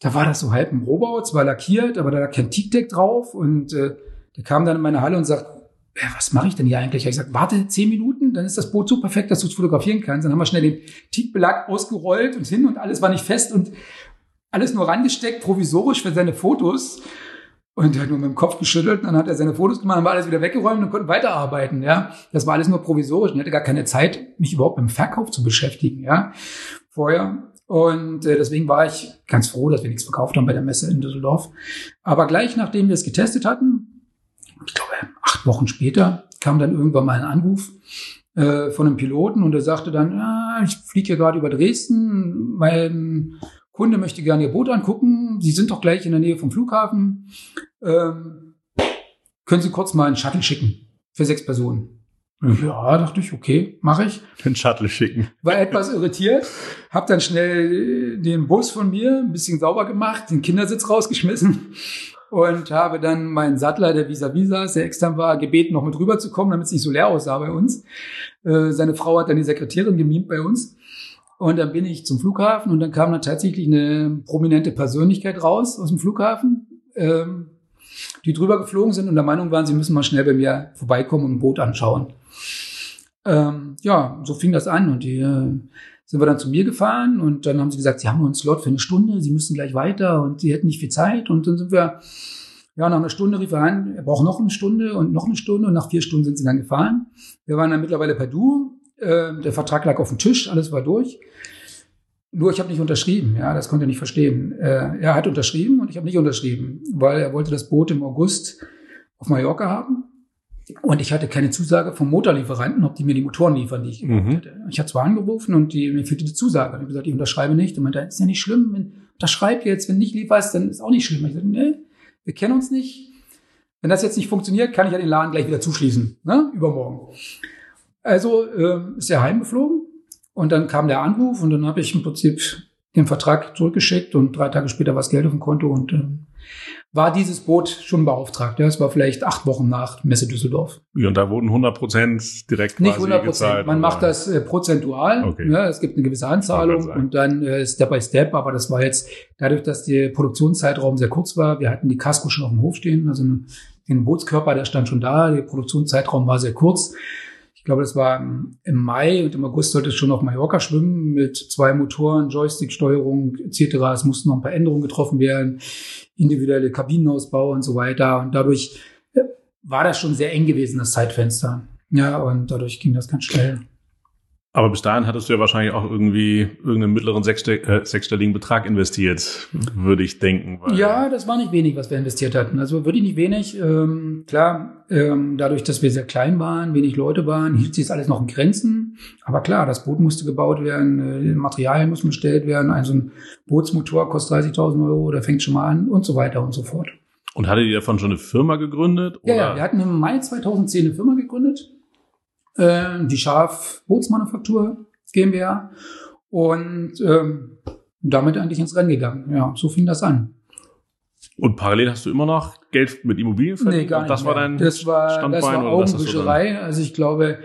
Da war das so halb ein Rohbau, zwar lackiert, aber da lag kein Teakdeck drauf. Und äh, der kam dann in meine Halle und sagt, was mache ich denn hier eigentlich? Ich gesagt, warte zehn Minuten, dann ist das Boot so perfekt, dass du es fotografieren kannst. Dann haben wir schnell den Teakbelag ausgerollt und hin und alles war nicht fest und alles nur rangesteckt, provisorisch für seine Fotos. Und er hat nur mit dem Kopf geschüttelt, dann hat er seine Fotos gemacht, dann war alles wieder weggeräumt und konnten weiterarbeiten, ja. Das war alles nur provisorisch. Er hatte gar keine Zeit, mich überhaupt mit dem Verkauf zu beschäftigen, ja. Vorher. Und äh, deswegen war ich ganz froh, dass wir nichts verkauft haben bei der Messe in Düsseldorf. Aber gleich nachdem wir es getestet hatten, ich glaube acht Wochen später, kam dann irgendwann mal ein Anruf äh, von einem Piloten und er sagte dann, ja, ich fliege hier gerade über Dresden, mein Kunde möchte gerne Ihr Boot angucken. Sie sind doch gleich in der Nähe vom Flughafen. Ähm, können Sie kurz mal einen Shuttle schicken für sechs Personen? Ja, dachte ich, okay, mache ich. Den Shuttle schicken. War etwas irritiert, habe dann schnell den Bus von mir ein bisschen sauber gemacht, den Kindersitz rausgeschmissen und habe dann meinen Sattler, der vis-à-vis saß, der extern war, gebeten, noch mit rüberzukommen, damit es nicht so leer aussah bei uns. Äh, seine Frau hat dann die Sekretärin gemimt bei uns. Und dann bin ich zum Flughafen und dann kam dann tatsächlich eine prominente Persönlichkeit raus aus dem Flughafen, ähm, die drüber geflogen sind und der Meinung waren, sie müssen mal schnell bei mir vorbeikommen und ein Boot anschauen. ähm, ja, so fing das an und die äh, sind wir dann zu mir gefahren und dann haben sie gesagt, sie haben nur einen Slot für eine Stunde, sie müssen gleich weiter und sie hätten nicht viel Zeit und dann sind wir, ja, nach einer Stunde rief er an, er braucht noch eine Stunde und noch eine Stunde und nach vier Stunden sind sie dann gefahren. Wir waren dann mittlerweile per Du, äh, der Vertrag lag auf dem Tisch, alles war durch. Nur ich habe nicht unterschrieben, ja, das konnte er nicht verstehen. Äh, er hat unterschrieben und ich habe nicht unterschrieben, weil er wollte das Boot im August auf Mallorca haben und ich hatte keine Zusage vom Motorlieferanten, ob die mir die Motoren liefern, die ich gebraucht mhm. hätte. Ich hatte zwar angerufen und die, mir fehlte die Zusage. Ich habe gesagt, ich unterschreibe nicht. Und meinte, ist ja nicht schlimm. Wenn, unterschreib jetzt, wenn nicht lieferst, dann ist auch nicht schlimm. Ich sagte, nee, wir kennen uns nicht. Wenn das jetzt nicht funktioniert, kann ich ja den Laden gleich wieder zuschließen, ne? übermorgen. Also äh, ist er heimgeflogen und dann kam der Anruf und dann habe ich im Prinzip den Vertrag zurückgeschickt und drei Tage später war das Geld auf dem Konto und äh, war dieses Boot schon beauftragt. Ja, es war vielleicht acht Wochen nach Messe Düsseldorf. Ja, und da wurden 100 Prozent direkt Nicht 100 Prozent. Man oder? macht das äh, prozentual. Okay. Ja, es gibt eine gewisse Anzahlung und dann äh, Step by Step. Aber das war jetzt dadurch, dass der Produktionszeitraum sehr kurz war. Wir hatten die Casco schon auf dem Hof stehen, also den Bootskörper, der stand schon da. Der Produktionszeitraum war sehr kurz. Ich glaube, das war im Mai und im August sollte es schon auf Mallorca schwimmen mit zwei Motoren, Joystick-Steuerung etc. Es mussten noch ein paar Änderungen getroffen werden individuelle Kabinenausbau und so weiter. Und dadurch äh, war das schon sehr eng gewesen, das Zeitfenster. Ja, und dadurch ging das ganz schnell. Aber bis dahin hattest du ja wahrscheinlich auch irgendwie irgendeinen mittleren äh, sechsstelligen Betrag investiert, würde ich denken. ja, das war nicht wenig, was wir investiert hatten. Also wirklich nicht wenig. Ähm, klar, ähm, dadurch, dass wir sehr klein waren, wenig Leute waren, hielt sich das alles noch in Grenzen. Aber klar, das Boot musste gebaut werden, äh, Materialien mussten bestellt werden. Ein so ein Bootsmotor kostet 30.000 Euro, da fängt schon mal an und so weiter und so fort. Und hattet ihr davon schon eine Firma gegründet? Oder? Ja, ja, wir hatten im Mai 2010 eine Firma gegründet äh, die Schaf Bootsmanufaktur GmbH und ähm, damit eigentlich ins Rennen gegangen. Ja, so fing das an. Und parallel hast du immer noch Geld mit Immobilien verdient? Nee, gar nicht. Das mehr. war dein das war, Standbein? Das war Augenwischerei. Also ich glaube,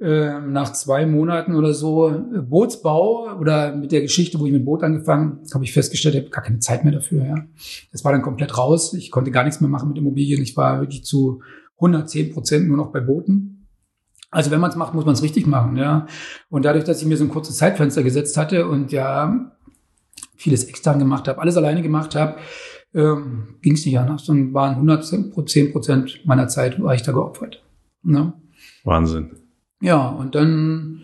äh, nach zwei Monaten oder so äh, Bootsbau oder mit der Geschichte, wo ich mit Boot angefangen, habe ich festgestellt, ich habe gar keine Zeit mehr dafür. Ja, Das war dann komplett raus. Ich konnte gar nichts mehr machen mit Immobilien. Ich war wirklich zu 110 Prozent nur noch bei Booten. Also wenn man es macht, muss man es richtig machen, ja. Und dadurch, dass ich mir so ein kurzes Zeitfenster gesetzt hatte und ja vieles extern gemacht habe, alles alleine gemacht habe, ähm, ging es nicht anders. Dann waren 110 Prozent meiner Zeit war ich da geopfert. Ne? Wahnsinn. Ja, und dann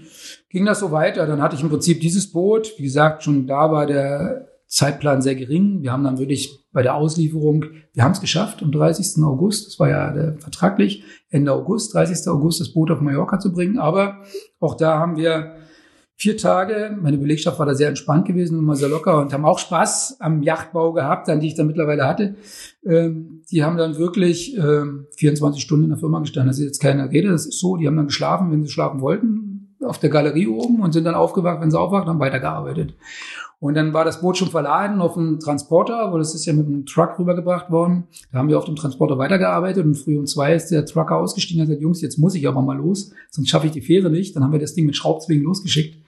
ging das so weiter. Dann hatte ich im Prinzip dieses Boot. Wie gesagt, schon da war der Zeitplan sehr gering. Wir haben dann wirklich bei der Auslieferung, wir haben es geschafft, am 30. August, das war ja der, vertraglich, Ende August, 30. August das Boot auf Mallorca zu bringen. Aber auch da haben wir vier Tage, meine Belegschaft war da sehr entspannt gewesen, immer sehr locker und haben auch Spaß am Yachtbau gehabt, an die ich dann mittlerweile hatte. Ähm, die haben dann wirklich ähm, 24 Stunden in der Firma gestanden. Das ist jetzt keine Rede, das ist so, die haben dann geschlafen, wenn sie schlafen wollten, auf der Galerie oben und sind dann aufgewacht, wenn sie aufwacht, haben weitergearbeitet. Und dann war das Boot schon verladen auf einem Transporter, weil es ist ja mit einem Truck rübergebracht worden. Da haben wir auf dem Transporter weitergearbeitet und früh um zwei ist der Trucker ausgestiegen und hat gesagt, Jungs, jetzt muss ich aber mal los, sonst schaffe ich die Fähre nicht. Dann haben wir das Ding mit Schraubzwingen losgeschickt.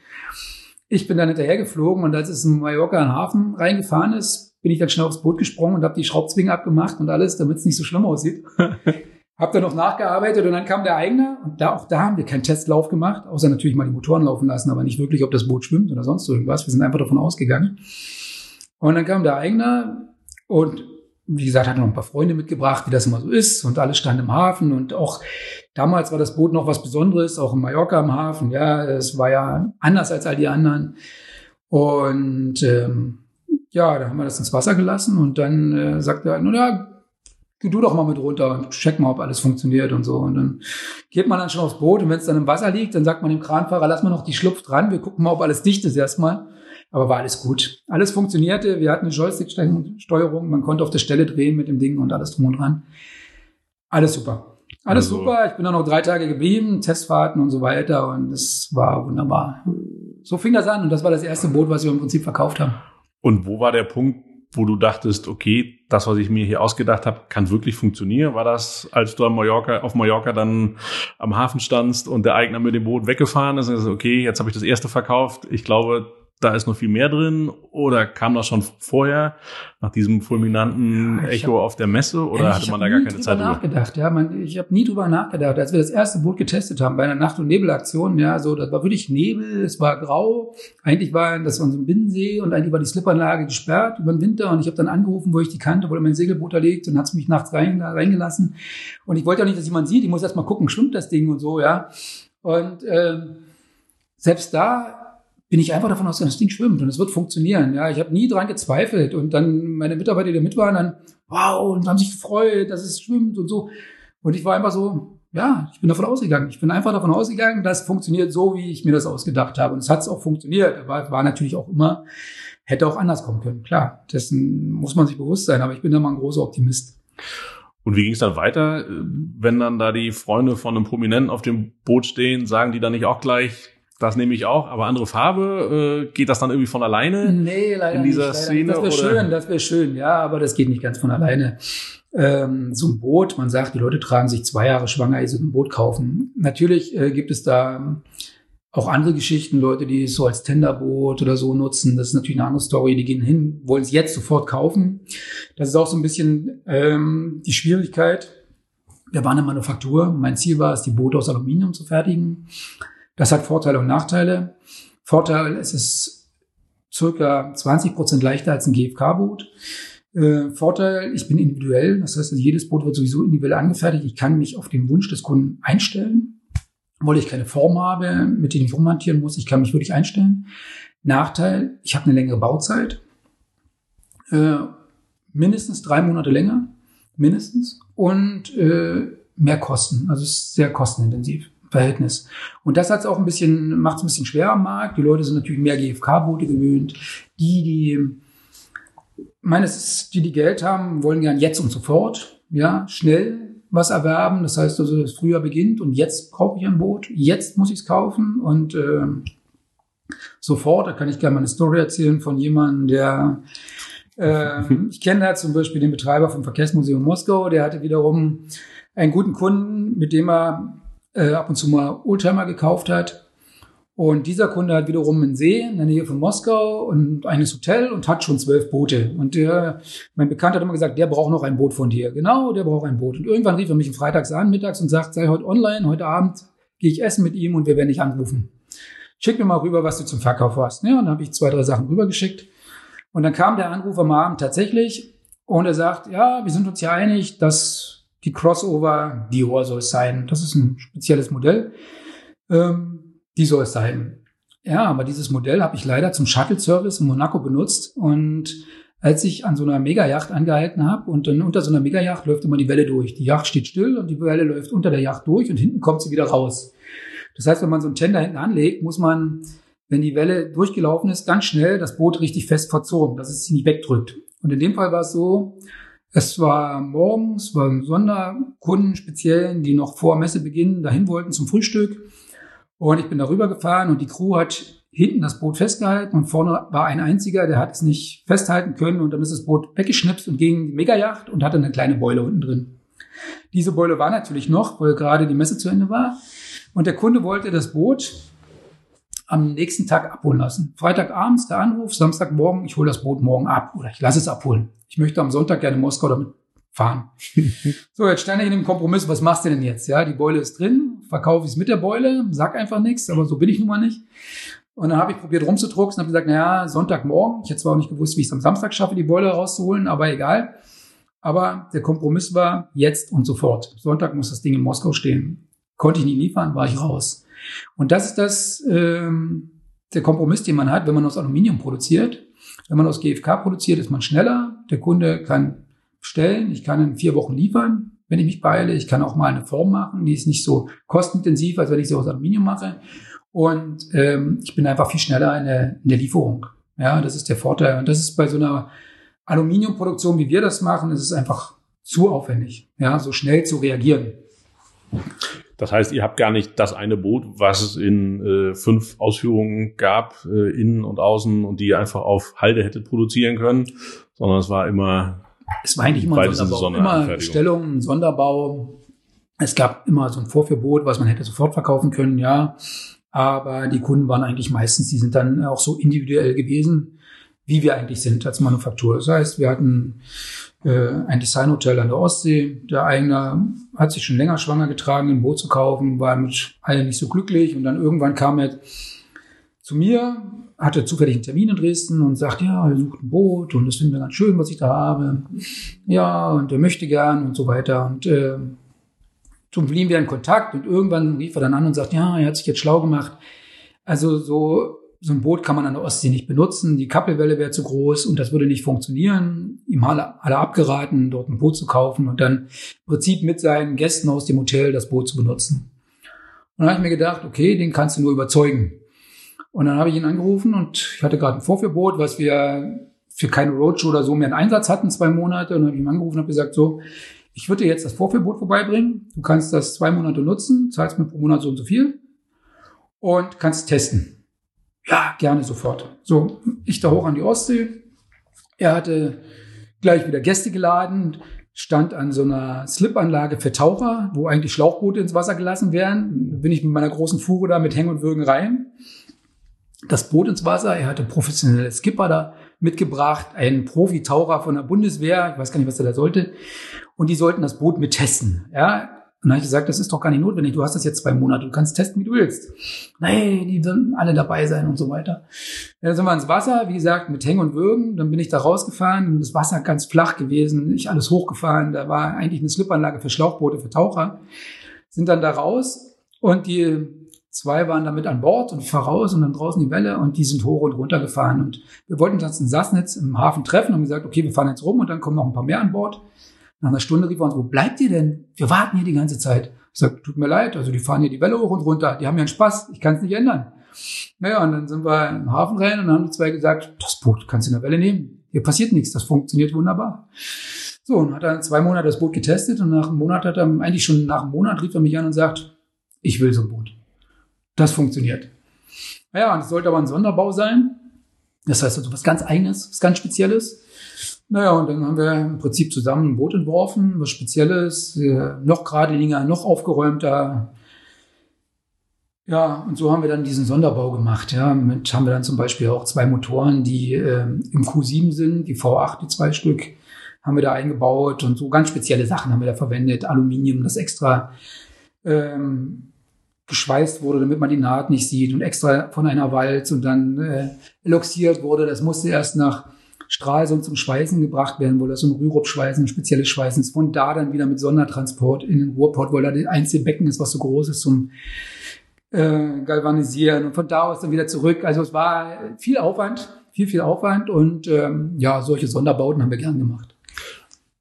Ich bin dann hinterher geflogen und als es in Mallorca in den Hafen reingefahren ist, bin ich dann schnell aufs Boot gesprungen und habe die Schraubzwingen abgemacht und alles, damit es nicht so schlimm aussieht. [laughs] Hab dann noch nachgearbeitet und dann kam der eigene und da auch da haben wir keinen Testlauf gemacht, außer natürlich mal die Motoren laufen lassen, aber nicht wirklich, ob das Boot schwimmt oder sonst irgendwas. Wir sind einfach davon ausgegangen. Und dann kam der eigene und wie gesagt, hat noch ein paar Freunde mitgebracht, wie das immer so ist und alles stand im Hafen und auch damals war das Boot noch was Besonderes, auch in Mallorca im Hafen. Ja, es war ja anders als all die anderen und ähm, ja, da haben wir das ins Wasser gelassen und dann äh, sagte er, naja, geh du doch mal mit runter und check mal, ob alles funktioniert und so. Und dann geht man dann schon aufs Boot und wenn es dann im Wasser liegt, dann sagt man dem Kranfahrer, lass mal noch die Schlupf dran, wir gucken mal, ob alles dicht ist erstmal. Aber war alles gut. Alles funktionierte, wir hatten eine Joystick-Steuerung, man konnte auf der Stelle drehen mit dem Ding und alles drum und dran. Alles super. Alles also. super. Ich bin dann noch drei Tage geblieben, Testfahrten und so weiter und es war wunderbar. So fing das an und das war das erste Boot, was wir im Prinzip verkauft haben. Und wo war der Punkt, wo du dachtest, okay, das, was ich mir hier ausgedacht habe, kann wirklich funktionieren? War das, als du Mallorca, auf Mallorca dann am Hafen standst und der Eigner mit dem Boot weggefahren ist und okay, jetzt habe ich das erste verkauft. Ich glaube, da ist noch viel mehr drin? Oder kam das schon vorher, nach diesem fulminanten ja, Echo hab, auf der Messe? Oder hatte man da gar keine Zeit drüber? nachgedacht, ja. Man, ich habe nie drüber nachgedacht. Als wir das erste Boot getestet haben bei einer Nacht- und Nebelaktion, ja, so, das war wirklich Nebel, es war grau. Eigentlich war das war so ein Binnensee und eigentlich war die Slipperanlage gesperrt über den Winter. Und ich habe dann angerufen, wo ich die kannte, wo mein Segelboot da liegt und hat's mich nachts rein, reingelassen. Und ich wollte ja nicht, dass jemand sieht. Ich muss erst mal gucken, schwimmt das Ding und so, ja. Und äh, selbst da bin ich einfach davon ausgegangen, das Ding schwimmt und es wird funktionieren. Ja, ich habe nie dran gezweifelt und dann meine Mitarbeiter, die mit waren, dann wow und haben sich gefreut, dass es schwimmt und so. Und ich war einfach so, ja, ich bin davon ausgegangen. Ich bin einfach davon ausgegangen, das funktioniert so, wie ich mir das ausgedacht habe. Und es hat auch funktioniert. Aber es war natürlich auch immer, hätte auch anders kommen können. Klar, dessen muss man sich bewusst sein. Aber ich bin da mal ein großer Optimist. Und wie ging es dann weiter, wenn dann da die Freunde von einem Prominenten auf dem Boot stehen, sagen die dann nicht auch gleich, das nehme ich auch, aber andere Farbe, äh, geht das dann irgendwie von alleine? Nee, leider in dieser nicht, Szene? Das wäre schön, das wäre schön, ja, aber das geht nicht ganz von alleine. Ähm, so ein Boot, man sagt, die Leute tragen sich zwei Jahre schwanger, die so ein Boot kaufen. Natürlich äh, gibt es da auch andere Geschichten, Leute, die es so als Tenderboot oder so nutzen. Das ist natürlich eine andere Story. Die gehen hin, wollen es jetzt sofort kaufen. Das ist auch so ein bisschen ähm, die Schwierigkeit. Wir waren eine Manufaktur. Mein Ziel war es, die Boote aus Aluminium zu fertigen. Das hat Vorteile und Nachteile. Vorteil, es ist circa 20 Prozent leichter als ein GFK-Boot. Äh, Vorteil, ich bin individuell. Das heißt, jedes Boot wird sowieso individuell angefertigt. Ich kann mich auf den Wunsch des Kunden einstellen. Weil ich keine Form habe, mit denen ich rumhantieren muss. Ich kann mich wirklich einstellen. Nachteil, ich habe eine längere Bauzeit. Äh, mindestens drei Monate länger. Mindestens. Und äh, mehr Kosten. Also es ist sehr kostenintensiv. Verhältnis. Und das hat's auch ein bisschen, macht es ein bisschen schwer am Markt. Die Leute sind natürlich mehr GFK-Boote gewöhnt. Die, die, meines, die, die Geld haben, wollen gern jetzt und sofort, ja, schnell was erwerben. Das heißt also, das Frühjahr beginnt und jetzt brauche ich ein Boot, jetzt muss ich es kaufen und äh, sofort, da kann ich gerne mal eine Story erzählen von jemandem, der äh, ich kenne da zum Beispiel den Betreiber vom Verkehrsmuseum Moskau, der hatte wiederum einen guten Kunden, mit dem er äh, ab und zu mal Oldtimer gekauft hat. Und dieser Kunde hat wiederum einen See in der Nähe von Moskau und eines Hotel und hat schon zwölf Boote. Und der, mein Bekannter hat immer gesagt, der braucht noch ein Boot von dir. Genau, der braucht ein Boot. Und irgendwann rief er mich freitags an, mittags und sagt, sei heute online, heute Abend gehe ich essen mit ihm und wir werden dich anrufen. Schick mir mal rüber, was du zum Verkauf hast. Ja, und dann habe ich zwei, drei Sachen rübergeschickt. Und dann kam der Anruf am Abend tatsächlich und er sagt, ja, wir sind uns ja einig, dass die Crossover Dior soll es sein. Das ist ein spezielles Modell. Ähm, die soll es sein. Ja, aber dieses Modell habe ich leider zum Shuttle-Service in Monaco benutzt. Und als ich an so einer Megayacht angehalten habe und dann unter so einer Megayacht läuft immer die Welle durch. Die Yacht steht still und die Welle läuft unter der Yacht durch und hinten kommt sie wieder raus. Das heißt, wenn man so einen Tender hinten anlegt, muss man, wenn die Welle durchgelaufen ist, ganz schnell das Boot richtig fest verzogen, dass es sich nicht wegdrückt. Und in dem Fall war es so, es war morgens, waren Sonderkunden speziell, die noch vor Messebeginn dahin wollten zum Frühstück. Und ich bin darüber gefahren und die Crew hat hinten das Boot festgehalten und vorne war ein einziger, der hat es nicht festhalten können und dann ist das Boot weggeschnipst und ging die Megajacht und hatte eine kleine Beule unten drin. Diese Beule war natürlich noch, weil gerade die Messe zu Ende war. Und der Kunde wollte das Boot am nächsten Tag abholen lassen. Freitagabends der Anruf, Samstagmorgen, ich hole das Boot morgen ab oder ich lasse es abholen. Ich möchte am Sonntag gerne Moskau damit fahren. [laughs] so, jetzt stand ich in dem Kompromiss, was machst du denn jetzt? Ja, die Beule ist drin, verkaufe ich es mit der Beule, sag einfach nichts, aber so bin ich nun mal nicht. Und dann habe ich probiert rumzudrucksen und habe gesagt, naja, Sonntagmorgen, ich hätte zwar auch nicht gewusst, wie ich es am Samstag schaffe, die Beule rauszuholen, aber egal. Aber der Kompromiss war jetzt und sofort. Sonntag muss das Ding in Moskau stehen. Konnte ich nicht liefern, war ich raus. Und das ist das, ähm, der Kompromiss, den man hat, wenn man aus Aluminium produziert. Wenn man aus GFK produziert, ist man schneller. Der Kunde kann bestellen. Ich kann in vier Wochen liefern, wenn ich mich beeile. Ich kann auch mal eine Form machen, die ist nicht so kostenintensiv, als wenn ich sie aus Aluminium mache. Und ähm, ich bin einfach viel schneller in der, in der Lieferung. Ja, das ist der Vorteil. Und das ist bei so einer Aluminiumproduktion, wie wir das machen, ist es einfach zu aufwendig, ja, so schnell zu reagieren. Das heißt, ihr habt gar nicht das eine Boot, was es in äh, fünf Ausführungen gab, äh, innen und außen, und die ihr einfach auf Halde hättet produzieren können, sondern es war immer. Es war eigentlich immer ein Sonderbau. Immer Bestellung, Sonderbau. Es gab immer so ein Vorführboot, was man hätte sofort verkaufen können, ja. Aber die Kunden waren eigentlich meistens, die sind dann auch so individuell gewesen, wie wir eigentlich sind als Manufaktur. Das heißt, wir hatten äh, ein Designhotel an der Ostsee. Der Eigner hat sich schon länger schwanger getragen, ein Boot zu kaufen, war mit allen nicht so glücklich. Und dann irgendwann kam er zu mir, hatte zufällig einen Termin in Dresden und sagt, ja, er sucht ein Boot und das finden wir ganz schön, was ich da habe. Ja, und er möchte gern und so weiter. Und äh, zum blieben wir in Kontakt und irgendwann rief er dann an und sagt, ja, er hat sich jetzt schlau gemacht. Also so, so ein Boot kann man an der Ostsee nicht benutzen. Die Kappelwelle wäre zu groß und das würde nicht funktionieren. Ihm alle, alle abgeraten, dort ein Boot zu kaufen und dann im Prinzip mit seinen Gästen aus dem Hotel das Boot zu benutzen. Und dann habe ich mir gedacht, okay, den kannst du nur überzeugen. Und dann habe ich ihn angerufen und ich hatte gerade ein Vorführboot, was wir für keine Roadshow oder so mehr in Einsatz hatten, zwei Monate. Und dann habe ich ihn angerufen und habe gesagt, so, ich würde dir jetzt das Vorführboot vorbeibringen. Du kannst das zwei Monate nutzen, zahlst mir pro Monat so und so viel und kannst testen. Ja, gerne sofort. So, ich da hoch an die Ostsee. Er hatte gleich wieder Gäste geladen, stand an so einer Slipanlage für Taucher, wo eigentlich Schlauchboote ins Wasser gelassen werden. Bin ich mit meiner großen Fuhre da mit Hängen und Würgen rein. Das Boot ins Wasser. Er hatte professionelle Skipper da mitgebracht, einen Profi-Taucher von der Bundeswehr. Ich weiß gar nicht, was er da sollte und die sollten das Boot mit testen. Ja, und dann habe ich gesagt, das ist doch gar nicht notwendig. Du hast das jetzt zwei Monate. Du kannst testen, wie du willst. Nee, die sollen alle dabei sein und so weiter. Dann sind wir ins Wasser, wie gesagt, mit Hängen und Würgen. Dann bin ich da rausgefahren und das Wasser ganz flach gewesen. Ich alles hochgefahren. Da war eigentlich eine Slipanlage für Schlauchboote, für Taucher. Sind dann da raus und die zwei waren damit an Bord und ich fahre raus und dann draußen die Welle und die sind hoch und runter gefahren. Und wir wollten uns in Sassnitz im Hafen treffen und gesagt, okay, wir fahren jetzt rum und dann kommen noch ein paar mehr an Bord. Nach einer Stunde rief er uns, wo bleibt ihr denn? Wir warten hier die ganze Zeit. Ich sag, tut mir leid, also die fahren hier die Welle hoch und runter, die haben ja einen Spaß, ich kann es nicht ändern. Naja, und dann sind wir im Hafen rein und haben die zwei gesagt, das Boot kannst du in der Welle nehmen. Hier passiert nichts, das funktioniert wunderbar. So, und hat dann zwei Monate das Boot getestet und nach einem Monat hat er, eigentlich schon nach einem Monat rief er mich an und sagt, ich will so ein Boot. Das funktioniert. Naja, und es sollte aber ein Sonderbau sein. Das heißt also was ganz eigenes, was ganz Spezielles. Naja, und dann haben wir im Prinzip zusammen ein Boot entworfen, was Spezielles, äh, noch geradliniger, noch aufgeräumter. Ja, und so haben wir dann diesen Sonderbau gemacht. Ja, mit haben wir dann zum Beispiel auch zwei Motoren, die äh, im Q7 sind, die V8, die zwei Stück, haben wir da eingebaut und so ganz spezielle Sachen haben wir da verwendet. Aluminium, das extra ähm, geschweißt wurde, damit man die Naht nicht sieht und extra von einer Walz und dann äh, eloxiert wurde. Das musste erst nach Stralsund zum Schweißen gebracht werden, wo das so ein Rürup-Schweißen, ein spezielles Schweißen ist. Von da dann wieder mit Sondertransport in den Ruhrport, weil da das einzige Becken ist, was so groß ist zum äh, Galvanisieren und von da aus dann wieder zurück. Also es war viel Aufwand, viel, viel Aufwand und ähm, ja, solche Sonderbauten haben wir gern gemacht.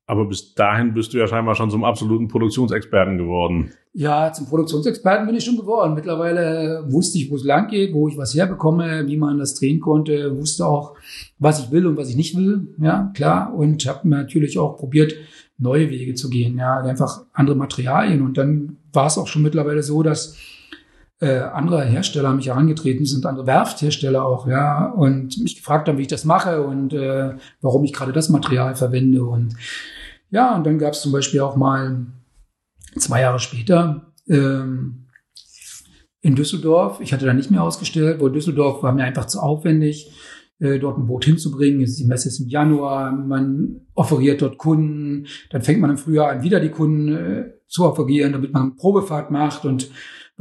Aber bis dahin bist du ja scheinbar schon zum absoluten Produktionsexperten geworden. Ja, zum Produktionsexperten bin ich schon geworden. Mittlerweile wusste ich, wo es lang geht, wo ich was herbekomme, wie man das drehen konnte, wusste auch, was ich will und was ich nicht will. Ja, klar. Und habe natürlich auch probiert, neue Wege zu gehen. Ja, einfach andere Materialien. Und dann war es auch schon mittlerweile so, dass äh, andere Hersteller mich herangetreten sind, andere Werfthersteller auch, ja, und mich gefragt haben, wie ich das mache und äh, warum ich gerade das Material verwende. Und ja, und dann gab es zum Beispiel auch mal zwei Jahre später ähm, in Düsseldorf. Ich hatte da nicht mehr ausgestellt, weil Düsseldorf war mir einfach zu aufwendig, äh, dort ein Boot hinzubringen. Die Messe ist im Januar, man offeriert dort Kunden, dann fängt man im Frühjahr an, wieder die Kunden äh, zu offerieren, damit man eine Probefahrt macht und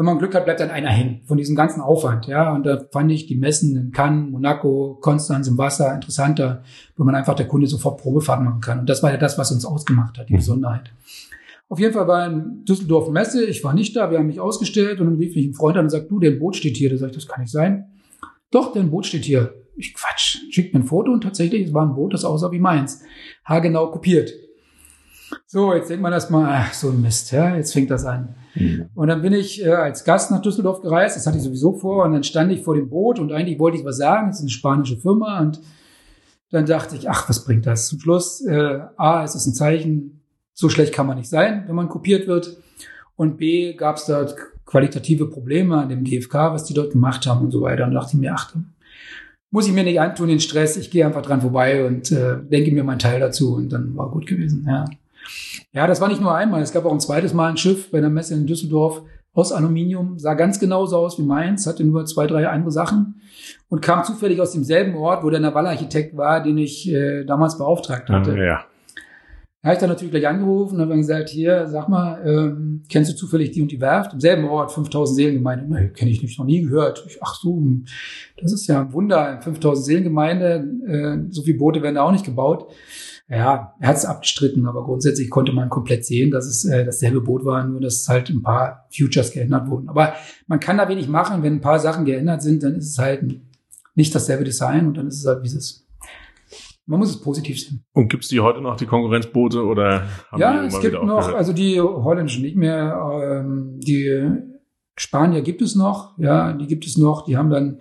wenn man Glück hat, bleibt dann einer hängen von diesem ganzen Aufwand. Ja, und da fand ich die Messen in Cannes, Monaco, Konstanz im Wasser interessanter, wo man einfach der Kunde sofort Probefahrt machen kann. Und das war ja das, was uns ausgemacht hat, die mhm. Auf jeden Fall war in Düsseldorf Messe, ich war nicht da, wir haben mich ausgestellt und dann rief mich ein Freund an und sagt, du, dein Boot steht hier. Da sag ich, das kann nicht sein. Doch, dein Boot steht hier. Ich Quatsch, schickt mir ein Foto und tatsächlich, es war ein Boot, das aussah wie meins. Haargenau kopiert. So, jetzt denkt man erstmal, ach, so ein Mist, ja, jetzt fängt das an. Mhm. Und dann bin ich äh, als Gast nach Düsseldorf gereist, das hatte ich sowieso vor, und dann stand ich vor dem Boot und eigentlich wollte ich was sagen, das ist eine spanische Firma und dann dachte ich, ach, was bringt das? Zum Schluss, äh, A, es ist ein Zeichen, so schlecht kann man nicht sein, wenn man kopiert wird. Und B, gab es da qualitative Probleme an dem DFK, was die dort gemacht haben und so weiter. Und dachte ich mir, ach, muss ich mir nicht antun, den Stress. Ich gehe einfach dran vorbei und äh, denke mir meinen Teil dazu. Und dann war gut gewesen, ja. Ja, das war nicht nur einmal. Es gab auch ein zweites Mal ein Schiff bei einer Messe in Düsseldorf, aus Aluminium, sah ganz genauso aus wie meins, hatte nur zwei, drei andere Sachen und kam zufällig aus demselben Ort, wo der Naval-Architekt war, den ich äh, damals beauftragt hatte. Ja. Habe ich dann natürlich gleich angerufen und habe gesagt, hier, sag mal, ähm, kennst du zufällig die und die Werft? Im selben Ort, 5000 Seelengemeinde. Nee, kenne ich nicht, noch nie gehört. Ich, ach so, hm, das ist ja ein Wunder. 5000 Seelengemeinde, äh, so viele Boote werden da auch nicht gebaut. Ja, er hat es abgestritten, aber grundsätzlich konnte man komplett sehen, dass es äh, dasselbe Boot war, nur dass halt ein paar Futures geändert wurden. Aber man kann da wenig machen. Wenn ein paar Sachen geändert sind, dann ist es halt nicht dasselbe Design und dann ist es halt, wie es ist. Man muss es positiv sehen. Und gibt es die heute noch, die Konkurrenzboote, oder haben Ja, es gibt noch, also die holländischen nicht mehr, ähm, die Spanier gibt es noch, ja, die gibt es noch, die haben dann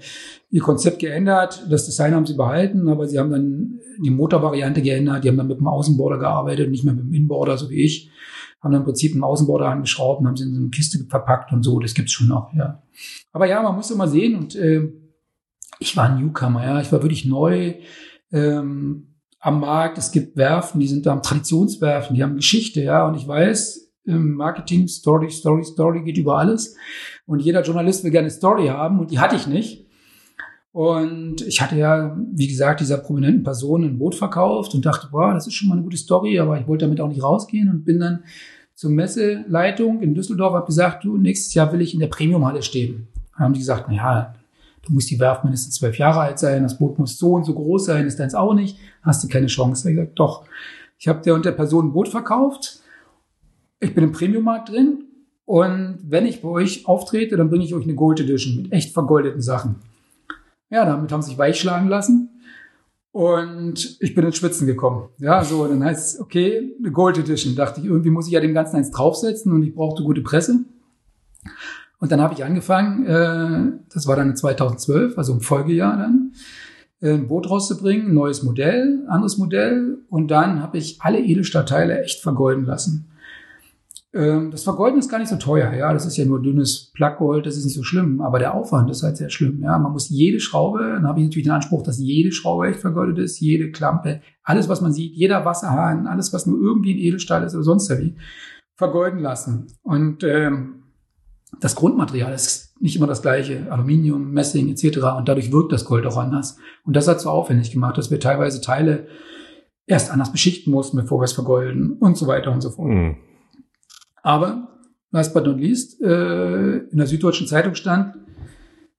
ihr Konzept geändert, das Design haben sie behalten, aber sie haben dann die Motorvariante geändert, die haben dann mit dem Außenborder gearbeitet, nicht mehr mit dem Inborder, so wie ich, haben dann im Prinzip einen Außenborder angeschraubt und haben sie in so eine Kiste verpackt und so, das gibt's schon noch, ja. Aber ja, man muss immer sehen und äh, ich war ein Newcomer, ja, ich war wirklich neu, ähm, am Markt. Es gibt Werfen, die sind da am Traditionswerfen, die haben Geschichte, ja. Und ich weiß, im Marketing, Story, Story, Story geht über alles. Und jeder Journalist will gerne Story haben und die hatte ich nicht. Und ich hatte ja, wie gesagt, dieser prominenten Person ein Boot verkauft und dachte, boah, das ist schon mal eine gute Story, aber ich wollte damit auch nicht rausgehen und bin dann zur Messeleitung in Düsseldorf, habe gesagt, du, nächstes Jahr will ich in der Premiumhalle stehen. Dann haben die gesagt, na ja, du musst die Werft mindestens zwölf Jahre alt sein, das Boot muss so und so groß sein, ist deins auch nicht, hast du keine Chance. Ich gesagt, doch. Ich habe der und der Person ein Boot verkauft, ich bin im Premium-Markt drin und wenn ich bei euch auftrete, dann bringe ich euch eine Gold Edition mit echt vergoldeten Sachen. Ja, damit haben sie sich weichschlagen lassen. Und ich bin ins Schwitzen gekommen. Ja, so, dann heißt es, okay, eine Gold Edition. Dachte ich, irgendwie muss ich ja dem Ganzen eins draufsetzen und ich brauchte gute Presse. Und dann habe ich angefangen, äh, das war dann 2012, also im Folgejahr dann, äh, ein Boot rauszubringen, neues Modell, anderes Modell. Und dann habe ich alle Edelstahlteile echt vergolden lassen. Ähm, das Vergolden ist gar nicht so teuer, ja. Das ist ja nur dünnes Plackgold, das ist nicht so schlimm. Aber der Aufwand ist halt sehr schlimm, ja. Man muss jede Schraube, dann habe ich natürlich den Anspruch, dass jede Schraube echt vergoldet ist, jede Klampe, alles, was man sieht, jeder Wasserhahn, alles, was nur irgendwie ein Edelstahl ist oder sonst wie, vergolden lassen. Und ähm, das Grundmaterial ist nicht immer das gleiche, Aluminium, Messing etc. Und dadurch wirkt das Gold auch anders. Und das hat so aufwendig gemacht, dass wir teilweise Teile erst anders beschichten mussten, bevor wir es vergolden und so weiter und so fort. Mhm. Aber, last but not least, äh, in der Süddeutschen Zeitung stand,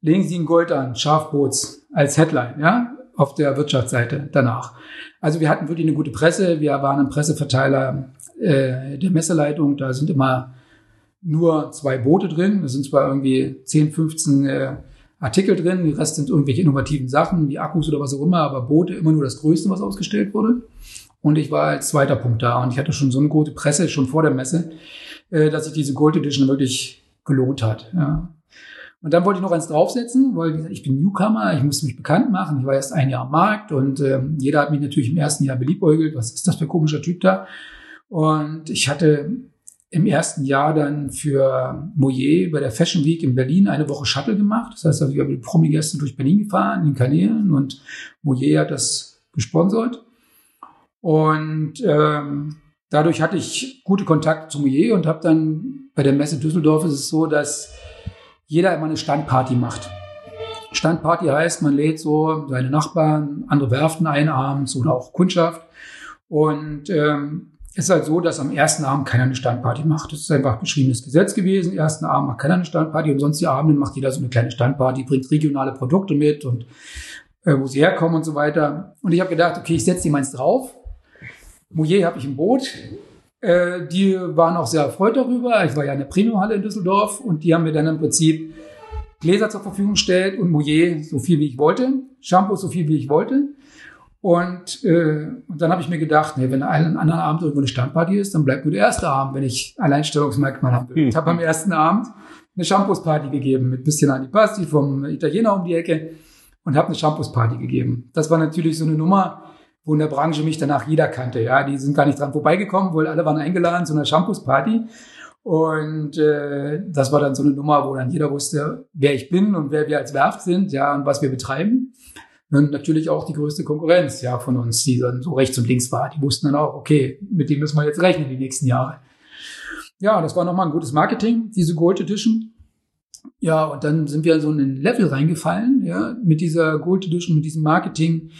legen Sie ein Gold an, Schafboots als Headline, ja, auf der Wirtschaftsseite danach. Also wir hatten wirklich eine gute Presse, wir waren ein Presseverteiler äh, der Messeleitung, da sind immer nur zwei Boote drin. Da sind zwar irgendwie 10, 15 äh, Artikel drin, die Rest sind irgendwelche innovativen Sachen, wie Akkus oder was auch immer, aber Boote immer nur das Größte, was ausgestellt wurde. Und ich war als zweiter Punkt da und ich hatte schon so eine gute Presse schon vor der Messe, äh, dass sich diese Gold Edition wirklich gelohnt hat. Ja. Und dann wollte ich noch eins draufsetzen, weil ich bin Newcomer, ich musste mich bekannt machen. Ich war erst ein Jahr am Markt und äh, jeder hat mich natürlich im ersten Jahr beliebäugelt. Was ist das für ein komischer Typ da? Und ich hatte im ersten Jahr dann für Moyer bei der Fashion Week in Berlin eine Woche Shuttle gemacht. Das heißt, also ich habe die Promi-Gäste durch Berlin gefahren, in den Kanälen und Moyer hat das gesponsert. Und ähm, dadurch hatte ich gute Kontakte zu Moyer und habe dann bei der Messe Düsseldorf ist es so, dass jeder immer eine Standparty macht. Standparty heißt, man lädt so seine Nachbarn, andere Werften ein abends oder auch Kundschaft. Und ähm, ist halt so, dass am ersten Abend keiner eine Standparty macht. Das ist einfach beschriebenes Gesetz gewesen. Ersten Abend macht keiner eine Standparty und sonst die Abenden macht jeder so eine kleine Standparty, bringt regionale Produkte mit und äh, wo sie herkommen und so weiter. Und ich habe gedacht, okay, ich setze die meins drauf. Mouillet habe ich im Boot. Äh, die waren auch sehr erfreut darüber. Ich war ja in der Premiumhalle in Düsseldorf und die haben mir dann im Prinzip Gläser zur Verfügung gestellt und Mouillet so viel wie ich wollte, Shampoo so viel wie ich wollte. Und, äh, und dann habe ich mir gedacht, nee, wenn einen anderen Abend irgendwo eine Standparty ist, dann bleibt nur der erste Abend, wenn ich Alleinstellungsmerkmal habe. Ich habe am ersten Abend eine Shampoos-Party gegeben mit bisschen Antipasti vom Italiener um die Ecke und habe eine Shampoos-Party gegeben. Das war natürlich so eine Nummer, wo in der Branche mich danach jeder kannte. Ja, die sind gar nicht dran vorbeigekommen, weil alle waren eingeladen zu einer Shampoos-Party. Und äh, das war dann so eine Nummer, wo dann jeder wusste, wer ich bin und wer wir als Werft sind, ja, und was wir betreiben. Und natürlich auch die größte Konkurrenz ja von uns, die dann so rechts und links war. Die wussten dann auch, okay, mit dem müssen wir jetzt rechnen die nächsten Jahre. ja, das war nochmal ein gutes Marketing, diese Gold Edition. Ja, und dann sind wir so in ein Level reingefallen, ja, mit dieser Gold Edition, mit diesem Marketing,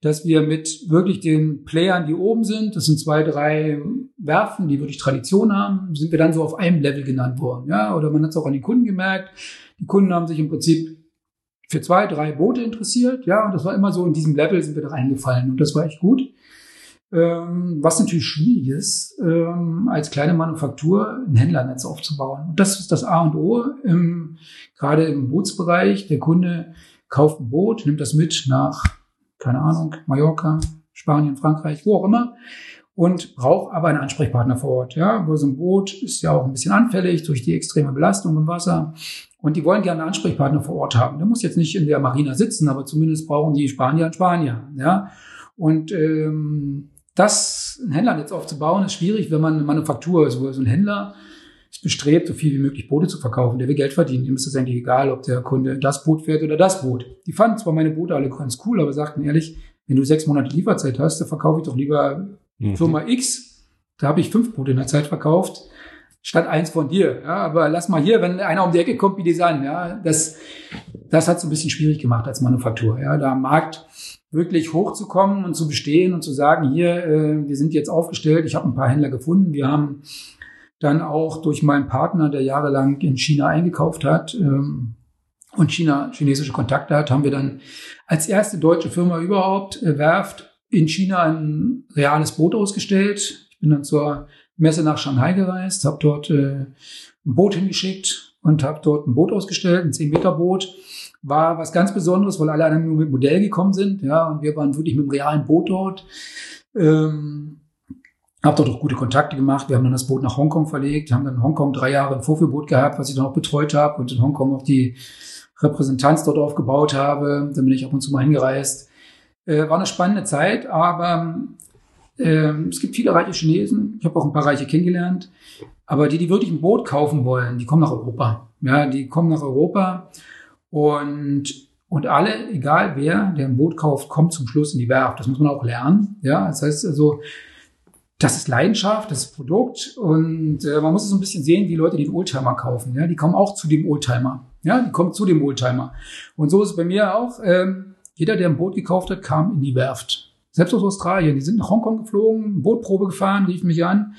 dass wir mit wirklich den Playern, die oben sind, das sind zwei, drei Werfen, die wirklich Tradition haben, sind wir dann so auf einem Level genannt worden, ja, oder man hat es auch an den Kunden gemerkt. Die Kunden haben sich im Prinzip für zwei, drei Boote interessiert, ja, und das war immer so in diesem Level sind wir da reingefallen und das war echt gut. Ähm, was natürlich schwierig ist, ähm, als kleine Manufaktur ein Händlernetz aufzubauen. Und das ist das A und O, im, gerade im Bootsbereich. Der Kunde kauft ein Boot, nimmt das mit nach, keine Ahnung, Mallorca, Spanien, Frankreich, wo auch immer, und braucht aber einen Ansprechpartner vor Ort. Ja, weil so ein Boot ist ja auch ein bisschen anfällig durch die extreme Belastung im Wasser. Und die wollen gerne einen Ansprechpartner vor Ort haben. Der muss jetzt nicht in der Marina sitzen, aber zumindest brauchen die Spanier und Spanier. Ja, und ähm, das, ein Händlernetz aufzubauen, ist schwierig, wenn man eine Manufaktur ist, wo so ein Händler ist bestrebt, so viel wie möglich Boote zu verkaufen. Der will Geld verdienen. Dem ist es eigentlich egal, ob der Kunde das Boot fährt oder das Boot. Die fanden zwar meine Boote alle ganz cool, aber sagten ehrlich, wenn du sechs Monate Lieferzeit hast, dann verkaufe ich doch lieber mhm. Firma X. Da habe ich fünf Boote in der Zeit verkauft, statt eins von dir. Ja, aber lass mal hier, wenn einer um die Ecke kommt, wie die sein. Ja, das, das hat es ein bisschen schwierig gemacht als Manufaktur. Ja, da am Markt wirklich hochzukommen und zu bestehen und zu sagen, hier, äh, wir sind jetzt aufgestellt, ich habe ein paar Händler gefunden, wir haben dann auch durch meinen Partner, der jahrelang in China eingekauft hat ähm, und China chinesische Kontakte hat, haben wir dann als erste deutsche Firma überhaupt äh, Werft in China ein reales Boot ausgestellt. Ich bin dann zur Messe nach Shanghai gereist, habe dort äh, ein Boot hingeschickt und habe dort ein Boot ausgestellt, ein 10-Meter-Boot war was ganz Besonderes, weil alle anderen nur mit Modell gekommen sind, ja, und wir waren wirklich mit dem realen Boot dort. Ähm, hab dort auch gute Kontakte gemacht. Wir haben dann das Boot nach Hongkong verlegt, haben dann in Hongkong drei Jahre ein Vorführboot gehabt, was ich dann auch betreut habe und in Hongkong auch die Repräsentanz dort aufgebaut habe. Dann bin ich ab und zu mal hingereist. Äh, war eine spannende Zeit, aber äh, es gibt viele reiche Chinesen. Ich habe auch ein paar Reiche kennengelernt. Aber die, die wirklich ein Boot kaufen wollen, die kommen nach Europa. Ja, die kommen nach Europa und, und alle, egal wer, der ein Boot kauft, kommt zum Schluss in die Werft. Das muss man auch lernen. Ja, das heißt also, das ist Leidenschaft, das ist Produkt und äh, man muss es so ein bisschen sehen, wie Leute den Oldtimer kaufen. Ja, die kommen auch zu dem Oldtimer. Ja, die kommen zu dem Oldtimer. Und so ist es bei mir auch. Ähm, jeder, der ein Boot gekauft hat, kam in die Werft. Selbst aus Australien. Die sind nach Hongkong geflogen, Bootprobe gefahren, riefen mich an.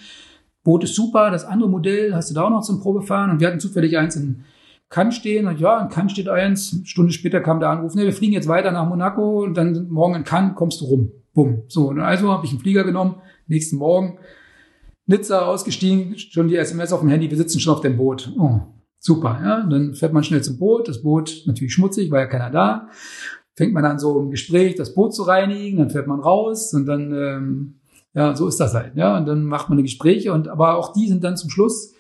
Boot ist super, das andere Modell hast du da auch noch zum Probefahren. Und wir hatten zufällig eins in kann stehen und ja, in Cannes steht eins. Eine Stunde später kam der Anruf, ne, wir fliegen jetzt weiter nach Monaco und dann morgen in Cannes kommst du rum. Bumm. So, und also habe ich einen Flieger genommen, nächsten Morgen Nizza ausgestiegen, schon die SMS auf dem Handy, wir sitzen schon auf dem Boot. Oh, super, ja. Dann fährt man schnell zum Boot, das Boot natürlich schmutzig, war ja keiner da. Fängt man an so im Gespräch das Boot zu reinigen, dann fährt man raus und dann ähm, ja, so ist das halt, ja. Und dann macht man die Gespräche und aber auch die sind dann zum Schluss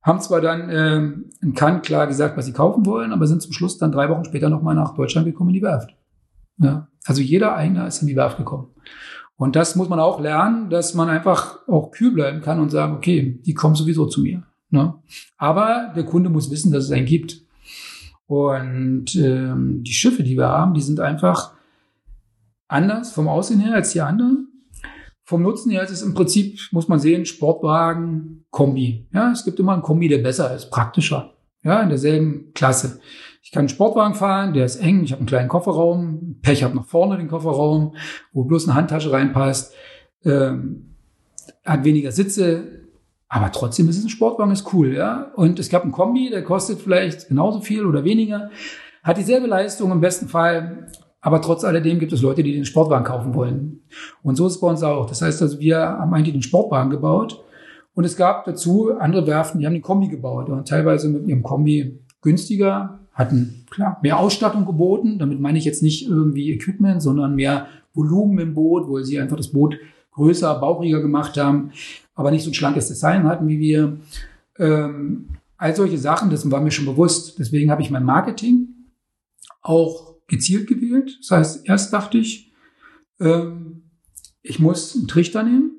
haben zwar dann ähm, in Cannes klar gesagt, was sie kaufen wollen, aber sind zum Schluss dann drei Wochen später nochmal nach Deutschland gekommen in die Werft. Ja, also jeder Eigner ist in die Werft gekommen. Und das muss man auch lernen, dass man einfach auch kühl bleiben kann und sagen, okay, die kommen sowieso zu mir. Ne? Aber der Kunde muss wissen, dass es einen gibt. Und ähm, die Schiffe, die wir haben, die sind einfach anders vom Aussehen her als die anderen. Vom Nutzen her ist es im Prinzip, muss man sehen, Sportwagen, Kombi. Ja, es gibt immer einen Kombi, der besser ist, praktischer. Ja, in derselben Klasse. Ich kann einen Sportwagen fahren, der ist eng, ich habe einen kleinen Kofferraum, Pech habe nach vorne den Kofferraum, wo bloß eine Handtasche reinpasst, ähm, hat weniger Sitze, aber trotzdem ist es ein Sportwagen, ist cool, ja. Und es gab einen Kombi, der kostet vielleicht genauso viel oder weniger, hat dieselbe Leistung im besten Fall, aber trotz alledem gibt es Leute, die den Sportwagen kaufen wollen. Und so ist es bei uns auch. Das heißt also, wir haben eigentlich den Sportwagen gebaut. Und es gab dazu andere Werften, die haben den Kombi gebaut. Und teilweise mit ihrem Kombi günstiger, hatten klar mehr Ausstattung geboten. Damit meine ich jetzt nicht irgendwie Equipment, sondern mehr Volumen im Boot, wo sie einfach das Boot größer, bauchiger gemacht haben, aber nicht so ein schlankes Design hatten wie wir. Ähm, all solche Sachen, das war mir schon bewusst. Deswegen habe ich mein Marketing auch gezielt gewählt. Das heißt, erst dachte ich, ähm, ich muss einen Trichter nehmen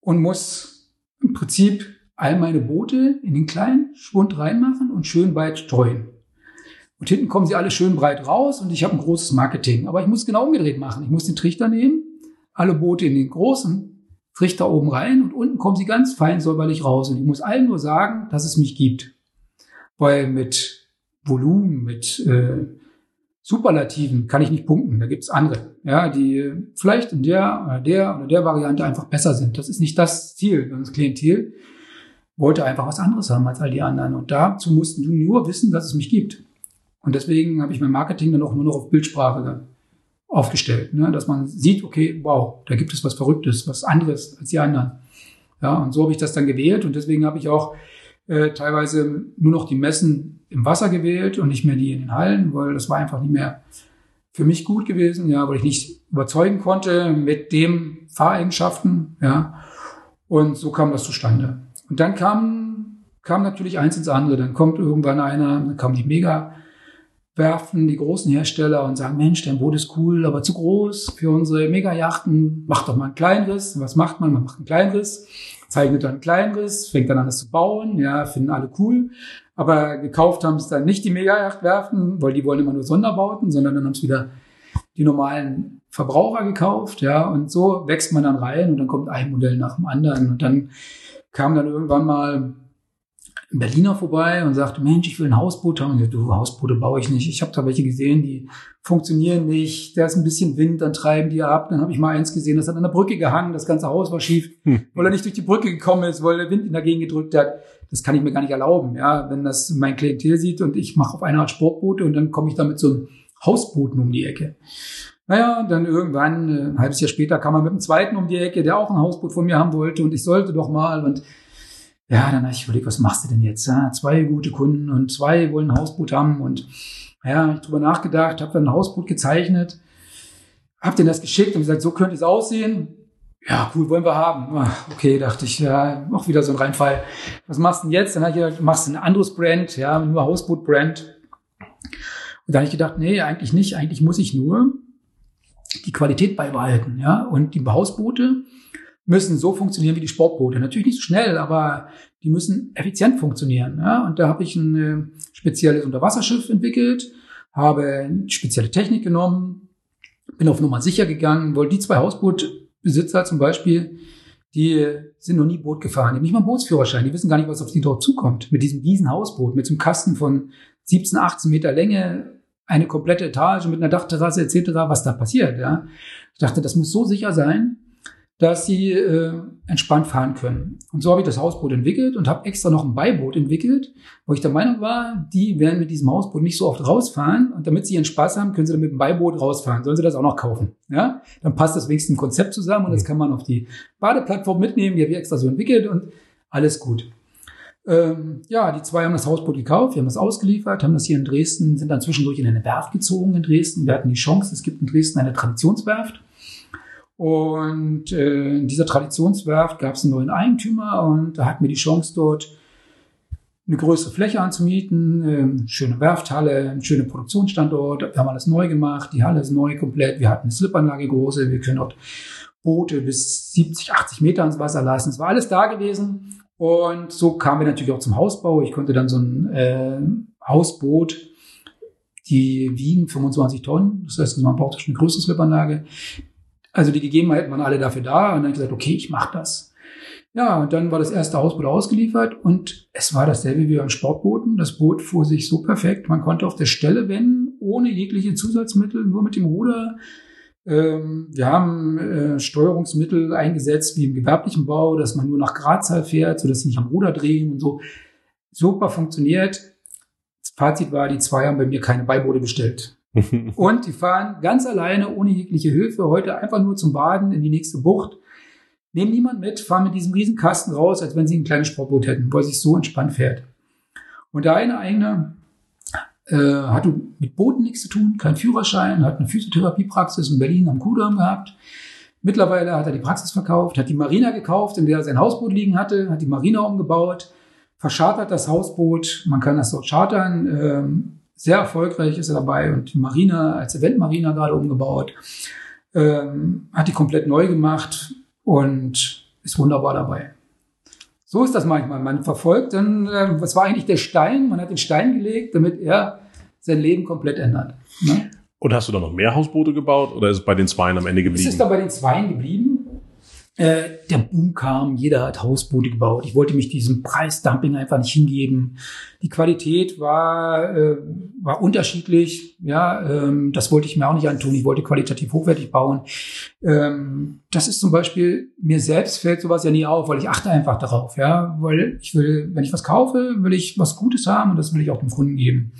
und muss im Prinzip all meine Boote in den kleinen Schwund reinmachen und schön weit streuen. Und hinten kommen sie alle schön breit raus und ich habe ein großes Marketing. Aber ich muss genau umgedreht machen. Ich muss den Trichter nehmen, alle Boote in den großen Trichter oben rein und unten kommen sie ganz fein säuberlich raus. Und ich muss allen nur sagen, dass es mich gibt. Weil mit Volumen, mit äh, Superlativen kann ich nicht punkten. Da gibt's andere, ja, die vielleicht in der oder der oder der Variante einfach besser sind. Das ist nicht das Ziel. Das Klientel wollte einfach was anderes haben als all die anderen. Und dazu mussten du nur wissen, dass es mich gibt. Und deswegen habe ich mein Marketing dann auch nur noch auf Bildsprache aufgestellt, ne? dass man sieht, okay, wow, da gibt es was Verrücktes, was anderes als die anderen. Ja, und so habe ich das dann gewählt und deswegen habe ich auch äh, teilweise nur noch die Messen im Wasser gewählt und nicht mehr die in den Hallen, weil das war einfach nicht mehr für mich gut gewesen, ja, weil ich nicht überzeugen konnte mit dem Fahreigenschaften, ja. Und so kam das zustande. Und dann kam, kam natürlich eins ins andere. Dann kommt irgendwann einer, dann kam die Mega, werfen die großen Hersteller und sagen, Mensch, dein Boot ist cool, aber zu groß für unsere Mega-Yachten. Mach doch mal einen Kleinriss. Und was macht man? Man macht einen Kleinriss, zeichnet dann einen Kleinriss, fängt dann an, es zu bauen. Ja, finden alle cool. Aber gekauft haben es dann nicht die Mega-Yachtwerfen, weil die wollen immer nur Sonderbauten, sondern dann haben es wieder die normalen Verbraucher gekauft. Ja, und so wächst man dann rein und dann kommt ein Modell nach dem anderen. Und dann kam dann irgendwann mal ein Berliner vorbei und sagte, Mensch, ich will ein Hausboot haben. Ich du, Hausboote baue ich nicht. Ich habe da welche gesehen, die funktionieren nicht. Da ist ein bisschen Wind, dann treiben die ab. Dann habe ich mal eins gesehen, das hat an der Brücke gehangen. Das ganze Haus war schief, hm. weil er nicht durch die Brücke gekommen ist, weil der Wind ihn dagegen gedrückt hat. Das kann ich mir gar nicht erlauben, ja, wenn das mein Klientel sieht und ich mache auf eine Art Sportboote und dann komme ich da mit so einem Hausbooten um die Ecke. Naja, dann irgendwann, äh, ein halbes Jahr später, kam er mit dem zweiten um die Ecke, der auch ein Hausboot von mir haben wollte und ich sollte doch mal und ja, dann habe ich überlegt, was machst du denn jetzt? Ja, zwei gute Kunden und zwei wollen ein Hausboot haben und ja, ich drüber nachgedacht, habe dann ein Hausboot gezeichnet, habe denen das geschickt und gesagt, so könnte es aussehen. Ja, cool, wollen wir haben. Ach, okay, dachte ich, ja, auch wieder so ein Reinfall. Was machst du denn jetzt? Dann habe ich gedacht, machst du ein anderes Brand, ja, nur Hausboot-Brand. Und da habe ich gedacht, nee, eigentlich nicht. Eigentlich muss ich nur die Qualität beibehalten, ja. Und die Hausboote müssen so funktionieren wie die Sportboote. Natürlich nicht so schnell, aber die müssen effizient funktionieren. Ja? Und da habe ich ein äh, spezielles Unterwasserschiff entwickelt, habe spezielle Technik genommen, bin auf Nummer sicher gegangen, weil die zwei Hausbootbesitzer zum Beispiel, die sind noch nie Boot gefahren, die haben nicht mal einen Bootsführerschein, die wissen gar nicht, was auf die dort zukommt. Mit diesem riesen Hausboot, mit so einem Kasten von 17, 18 Meter Länge, eine komplette Etage mit einer Dachterrasse etc., was da passiert. Ja? Ich dachte, das muss so sicher sein, dass sie äh, entspannt fahren können. Und so habe ich das Hausboot entwickelt und habe extra noch ein Beiboot entwickelt, wo ich der Meinung war, die werden mit diesem Hausboot nicht so oft rausfahren und damit sie ihren Spaß haben, können sie dann mit dem Beiboot rausfahren. Sollen sie das auch noch kaufen? Ja, dann passt das wenigstens ein Konzept zusammen und das kann man auf die Badeplattform mitnehmen. Die habe ich extra so entwickelt und alles gut. Ähm, ja, die zwei haben das Hausboot gekauft, wir haben das ausgeliefert, haben das hier in Dresden, sind dann zwischendurch in eine Werft gezogen in Dresden. Wir hatten die Chance, es gibt in Dresden eine Traditionswerft und äh, in dieser Traditionswerft gab es einen neuen Eigentümer und da hatten wir die Chance dort eine größere Fläche anzumieten, äh, schöne Werfthalle, ein schöner Produktionsstandort. Wir haben alles neu gemacht, die Halle ist neu komplett. Wir hatten eine Slipanlage große, wir können dort Boote bis 70, 80 Meter ins Wasser lassen. Es war alles da gewesen. Und so kamen wir natürlich auch zum Hausbau. Ich konnte dann so ein äh, Hausboot, die wiegen 25 Tonnen. Das heißt, man braucht eine größere Slipanlage. Also die Gegebenheiten waren alle dafür da und dann gesagt, okay, ich mache das. Ja, und dann war das erste Hausboot ausgeliefert und es war dasselbe wie beim Sportbooten. Das Boot fuhr sich so perfekt, man konnte auf der Stelle wenden, ohne jegliche Zusatzmittel, nur mit dem Ruder. Ähm, wir haben äh, Steuerungsmittel eingesetzt, wie im gewerblichen Bau, dass man nur nach Gradzahl fährt, sodass sie nicht am Ruder drehen und so. Super funktioniert. Das Fazit war, die zwei haben bei mir keine Beiboote bestellt. [laughs] und die fahren ganz alleine, ohne jegliche Hilfe, heute einfach nur zum Baden in die nächste Bucht. Nehmen niemand mit, fahren mit diesem riesen Kasten raus, als wenn sie ein kleines Sportboot hätten, er sich so entspannt fährt. Und der eine eigene äh, hatte mit Booten nichts zu tun, kein Führerschein, hat eine Physiotherapiepraxis in Berlin am Kudamm gehabt. Mittlerweile hat er die Praxis verkauft, hat die Marina gekauft, in der er sein Hausboot liegen hatte, hat die Marina umgebaut, verschartert das Hausboot, man kann das dort chartern, ähm, sehr erfolgreich ist er dabei und die Marina als Eventmarina gerade umgebaut. Ähm, hat die komplett neu gemacht und ist wunderbar dabei. So ist das manchmal. Man verfolgt dann, äh, was war eigentlich der Stein? Man hat den Stein gelegt, damit er sein Leben komplett ändert. Ne? Und hast du da noch mehr Hausboote gebaut oder ist es bei den Zweien am Ende geblieben? Es ist da bei den Zweien geblieben. Äh, der Boom kam, jeder hat Hausboote gebaut. Ich wollte mich diesem Preisdumping einfach nicht hingeben. Die Qualität war, äh, war unterschiedlich. Ja, ähm, das wollte ich mir auch nicht antun. Ich wollte qualitativ hochwertig bauen. Ähm, das ist zum Beispiel, mir selbst fällt sowas ja nie auf, weil ich achte einfach darauf. Ja, weil ich will, wenn ich was kaufe, will ich was Gutes haben und das will ich auch dem Kunden geben.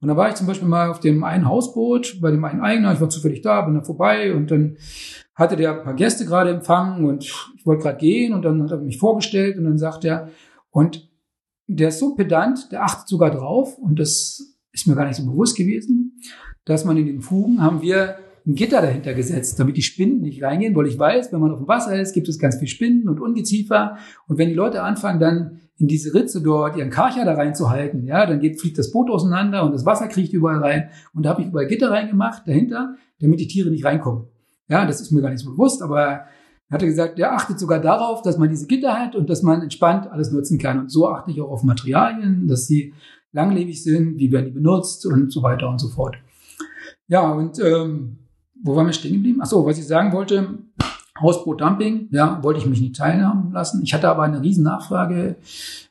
Und da war ich zum Beispiel mal auf dem einen Hausboot, bei dem einen Eigner, ich war zufällig da, bin da vorbei und dann hatte der ein paar Gäste gerade empfangen und ich wollte gerade gehen und dann hat er mich vorgestellt und dann sagt er, und der ist so pedant, der achtet sogar drauf und das ist mir gar nicht so bewusst gewesen, dass man in den Fugen haben wir ein Gitter dahinter gesetzt, damit die Spinnen nicht reingehen, weil ich weiß, wenn man auf dem Wasser ist, gibt es ganz viel Spinnen und Ungeziefer und wenn die Leute anfangen dann in diese Ritze dort ihren Karcher da reinzuhalten, ja, dann geht, fliegt das Boot auseinander und das Wasser kriecht überall rein und da habe ich überall Gitter reingemacht dahinter, damit die Tiere nicht reinkommen. Ja, das ist mir gar nicht so bewusst, aber er hatte gesagt, der achtet sogar darauf, dass man diese Gitter hat und dass man entspannt alles nutzen kann. Und so achte ich auch auf Materialien, dass sie langlebig sind, wie werden die benutzt und so weiter und so fort. Ja, und ähm, wo waren wir stehen geblieben? Ach so, was ich sagen wollte, Hausboot-Dumping, ja, wollte ich mich nicht teilhaben lassen. Ich hatte aber eine riesen Nachfrage,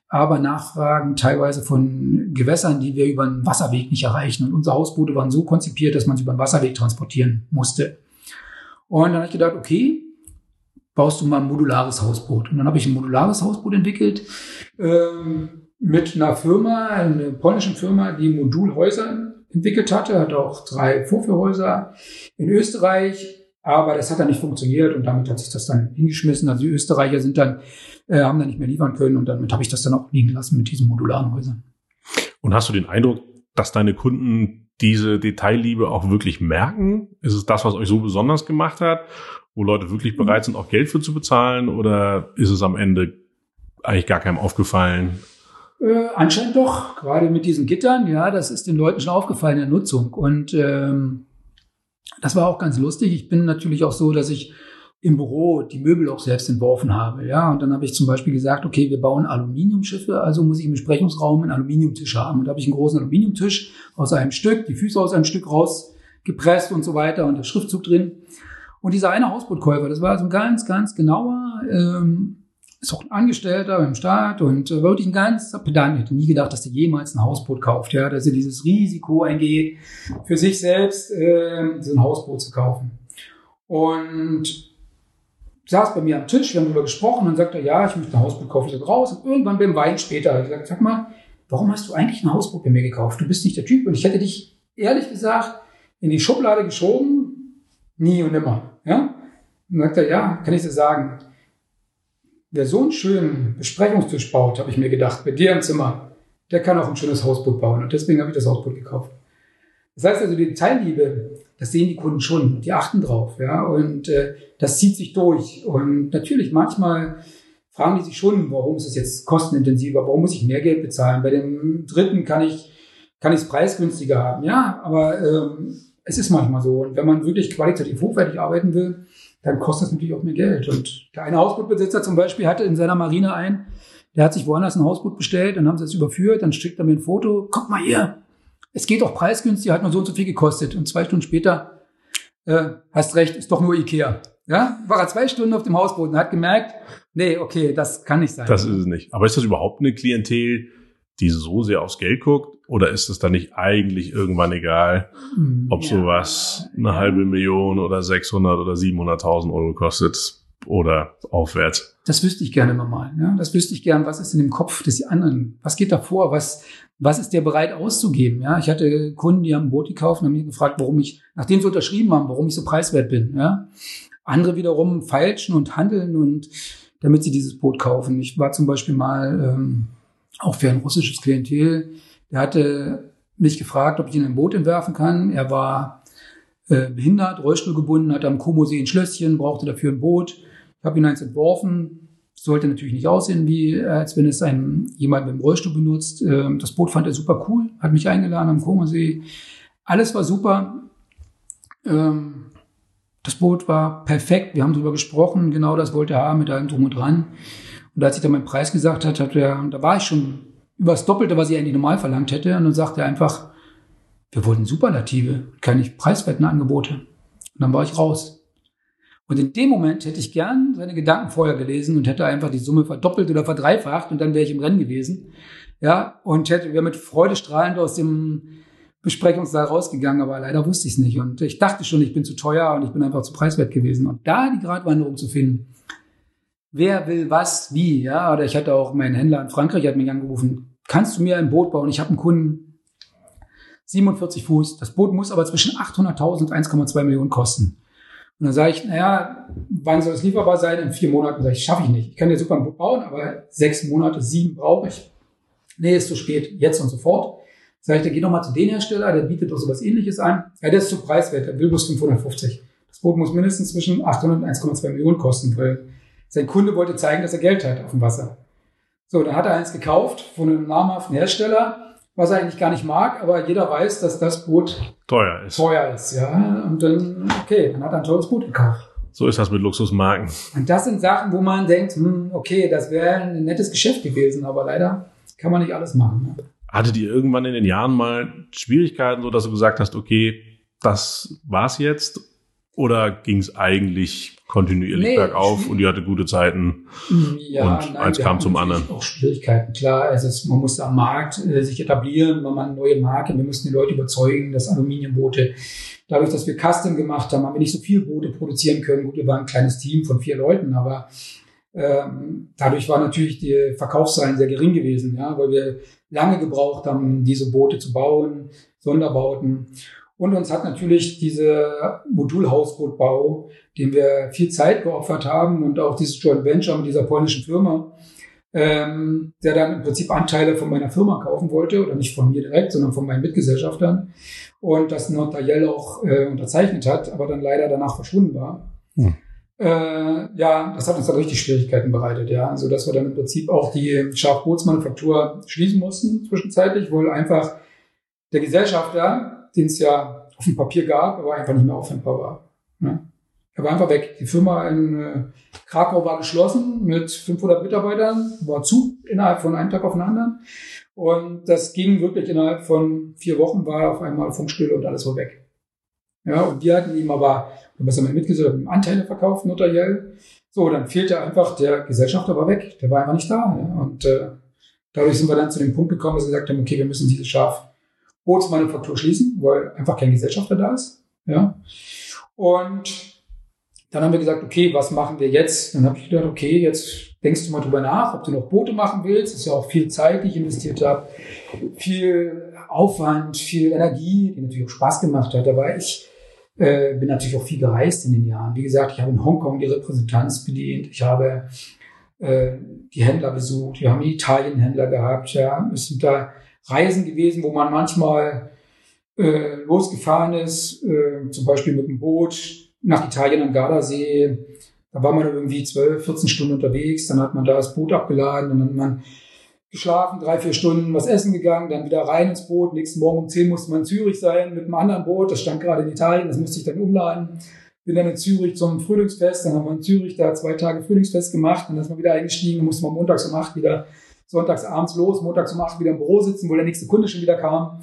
aber Nachfragen teilweise von Gewässern, die wir über einen Wasserweg nicht erreichen. Und unsere Hausboote waren so konzipiert, dass man sie über einen Wasserweg transportieren musste. Und dann habe ich gedacht, okay, baust du mal ein modulares Hausboot. Und dann habe ich ein modulares Hausboot entwickelt ähm, mit einer Firma, einer polnischen Firma, die Modulhäuser entwickelt hatte, hat auch drei Vorführhäuser in Österreich, aber das hat dann nicht funktioniert und damit hat sich das dann hingeschmissen. Also die Österreicher sind dann, äh, haben dann nicht mehr liefern können und damit habe ich das dann auch liegen lassen mit diesen modularen Häusern. Und hast du den Eindruck, dass deine Kunden diese Detailliebe auch wirklich merken? Ist es das, was euch so besonders gemacht hat, wo Leute wirklich bereit sind, auch Geld für zu bezahlen? Oder ist es am Ende eigentlich gar keinem aufgefallen? Äh, anscheinend doch, gerade mit diesen Gittern, ja, das ist den Leuten schon aufgefallen in der Nutzung. Und ähm, das war auch ganz lustig. Ich bin natürlich auch so, dass ich im Büro die Möbel auch selbst entworfen habe. Ja, und dann habe ich zum Beispiel gesagt, okay, wir bauen Aluminiumschiffe, also muss ich im Besprechungsraum einen Aluminiumtisch haben. Und da habe ich einen großen Aluminiumtisch aus einem Stück, die Füße aus einem Stück rausgepresst und so weiter und der Schriftzug drin. Und dieser eine Hausbootkäufer, das war also ein ganz, ganz genauer, ähm, ist auch ein Angestellter beim Staat und äh, wirklich ein ganz pedant. Ich hätte nie gedacht, dass der jemals ein Hausboot kauft, ja, dass er dieses Risiko eingeht, für sich selbst äh, so ein Hausboot zu kaufen. Und saß bei mir am Tisch, wir haben darüber gesprochen und sagte, ja, ich möchte ein Hausboot kaufen, ich raus. Und irgendwann beim Wein später habe ich gesagt, sag mal, warum hast du eigentlich ein Hausboot bei mir gekauft? Du bist nicht der Typ und ich hätte dich ehrlich gesagt in die Schublade geschoben, nie und nimmer. Ja? Und dann sagt er, ja, kann ich dir sagen, wer so einen schönen Besprechungstisch baut, habe ich mir gedacht, bei dir im Zimmer, der kann auch ein schönes Hausboot bauen. Und deswegen habe ich das Hausboot gekauft. Das heißt also, die Detailliebe, das sehen die Kunden schon, die achten drauf, ja, und äh, das zieht sich durch. Und natürlich, manchmal fragen die sich schon, warum ist es jetzt kostenintensiver, warum muss ich mehr Geld bezahlen? Bei dem dritten kann ich kann ich es preisgünstiger haben, ja, aber ähm, es ist manchmal so. Und wenn man wirklich qualitativ hochwertig arbeiten will, dann kostet es natürlich auch mehr Geld. Und der eine Hausbootbesitzer zum Beispiel hatte in seiner Marine ein, der hat sich woanders ein Hausboot bestellt, dann haben sie es überführt, dann schickt er mir ein Foto, guck mal hier, es geht auch preisgünstig, hat nur so und so viel gekostet. Und zwei Stunden später, äh, hast recht, ist doch nur Ikea. Ja, war er zwei Stunden auf dem Hausboden, hat gemerkt, nee, okay, das kann nicht sein. Das ist es nicht. Aber ist das überhaupt eine Klientel, die so sehr aufs Geld guckt? Oder ist es dann nicht eigentlich irgendwann egal, hm, ob ja. sowas eine halbe Million oder 600 oder 700.000 Euro kostet? Oder aufwärts? Das wüsste ich gerne immer mal. Ja? Das wüsste ich gern. Was ist in dem Kopf des anderen? Was geht da vor? Was, was ist der bereit auszugeben? Ja, ich hatte Kunden, die haben ein Boot gekauft und haben mich gefragt, warum ich, nachdem sie unterschrieben haben, warum ich so preiswert bin. Ja, andere wiederum feilschen und handeln und damit sie dieses Boot kaufen. Ich war zum Beispiel mal ähm, auch für ein russisches Klientel. Der hatte mich gefragt, ob ich ihn ein Boot entwerfen kann. Er war äh, behindert, Rollstuhl gebunden, hatte am Komosee ein Schlösschen, brauchte dafür ein Boot. Ich habe ihn eins entworfen, sollte natürlich nicht aussehen, wie äh, als wenn es ein, jemand mit dem Rollstuhl benutzt. Ähm, das Boot fand er super cool, hat mich eingeladen am Komersee. Alles war super. Ähm, das Boot war perfekt. Wir haben darüber gesprochen. Genau das wollte er haben mit allem drum und dran. Und als ich dann meinen Preis gesagt hat, hat er, da war ich schon über das Doppelte, was ich eigentlich normal verlangt hätte. Und dann sagte er einfach, wir wollten Superlative, keine preiswerten Angebote. Und dann war ich raus. Und in dem Moment hätte ich gern seine Gedanken vorher gelesen und hätte einfach die Summe verdoppelt oder verdreifacht und dann wäre ich im Rennen gewesen. Ja, und hätte wäre mit Freude strahlend aus dem Besprechungssaal rausgegangen, aber leider wusste ich es nicht. Und ich dachte schon, ich bin zu teuer und ich bin einfach zu preiswert gewesen. Und da die Gratwanderung zu finden, wer will was, wie, ja, oder ich hatte auch meinen Händler in Frankreich, hat mich angerufen, kannst du mir ein Boot bauen? Ich habe einen Kunden, 47 Fuß, das Boot muss aber zwischen 800.000 und 1,2 Millionen kosten. Und dann sage ich, naja, wann soll es lieferbar sein? In vier Monaten sage ich, schaffe ich nicht. Ich kann dir super ein Boot bauen, aber sechs Monate, sieben brauche ich. Nee, ist zu spät, jetzt und sofort. Sag ich, dann geh doch mal zu den Hersteller, der bietet doch sowas ähnliches an. Ja, der ist zu preiswert, der will bloß 550. Das Boot muss mindestens zwischen 800 und 1,2 Millionen kosten, weil sein Kunde wollte zeigen, dass er Geld hat auf dem Wasser. So, dann hat er eins gekauft von einem namhaften Hersteller, was er eigentlich gar nicht mag, aber jeder weiß, dass das Boot teuer ist. Teuer ist, ja. Und dann, okay, dann hat er ein teures Boot gekauft. So ist das mit Luxusmarken. Und das sind Sachen, wo man denkt, hm, okay, das wäre ein nettes Geschäft gewesen, aber leider kann man nicht alles machen. Ne? Hattet ihr irgendwann in den Jahren mal Schwierigkeiten, so dass du gesagt hast, okay, das war's jetzt? Oder ging es eigentlich kontinuierlich nee, bergauf und ihr hatte gute Zeiten ja, und nein, eins kam zum anderen? Auch Schwierigkeiten, klar. Es ist, man musste am Markt äh, sich etablieren, man eine neue Marke, wir mussten die Leute überzeugen, dass Aluminiumboote, dadurch, dass wir Custom gemacht haben, haben wir nicht so viele Boote produzieren können. Gut, wir waren ein kleines Team von vier Leuten, aber ähm, dadurch war natürlich die Verkaufszahlen sehr gering gewesen, ja, weil wir lange gebraucht haben, diese Boote zu bauen, Sonderbauten. Und uns hat natürlich dieser Modulhausbootbau, den wir viel Zeit geopfert haben und auch dieses Joint Venture mit dieser polnischen Firma, ähm, der dann im Prinzip Anteile von meiner Firma kaufen wollte, oder nicht von mir direkt, sondern von meinen Mitgesellschaftern und das notariell auch äh, unterzeichnet hat, aber dann leider danach verschwunden war. Hm. Äh, ja, das hat uns dann richtig Schwierigkeiten bereitet, ja. Also dass wir dann im Prinzip auch die Schafbootsmanufaktur schließen mussten zwischenzeitlich, weil einfach der Gesellschafter, den es ja auf dem Papier gab, aber einfach nicht mehr auffindbar war. Ne? Er war einfach weg. Die Firma in äh, Krakau war geschlossen mit 500 Mitarbeitern, war zu innerhalb von einem Tag auf den anderen. Und das ging wirklich innerhalb von vier Wochen, war auf einmal Funkstille und alles war weg. Ja, und wir hatten ihm aber was haben wir mitgesagt, Anteile verkauft, notariell. So, dann fehlte einfach, der Gesellschafter war weg, der war einfach nicht da. Ja? Und äh, dadurch sind wir dann zu dem Punkt gekommen, dass wir gesagt haben, okay, wir müssen diese Schafbootsmanufaktur schließen, weil einfach kein Gesellschafter da ist. Ja? Und dann haben wir gesagt, okay, was machen wir jetzt? Dann habe ich gedacht, okay, jetzt denkst du mal drüber nach, ob du noch Boote machen willst. Das ist ja auch viel Zeit, die ich investiert habe, viel Aufwand, viel Energie, die natürlich auch Spaß gemacht hat. Aber ich äh, bin natürlich auch viel gereist in den Jahren. Wie gesagt, ich habe in Hongkong die Repräsentanz bedient. Ich habe äh, die Händler besucht. Wir haben in Italien Händler gehabt. Ja, es sind da Reisen gewesen, wo man manchmal äh, losgefahren ist, äh, zum Beispiel mit dem Boot nach Italien am Gardasee. Da war man irgendwie 12, 14 Stunden unterwegs. Dann hat man da das Boot abgeladen. Dann hat man geschlafen, drei, vier Stunden was essen gegangen, dann wieder rein ins Boot. Nächsten Morgen um zehn musste man in Zürich sein mit einem anderen Boot. Das stand gerade in Italien, das musste ich dann umladen. Bin dann in Zürich zum Frühlingsfest, dann haben wir in Zürich da zwei Tage Frühlingsfest gemacht, dann ist man wieder eingestiegen, musste man montags um acht wieder, sonntags abends los, montags um acht wieder im Büro sitzen, wo der nächste Kunde schon wieder kam.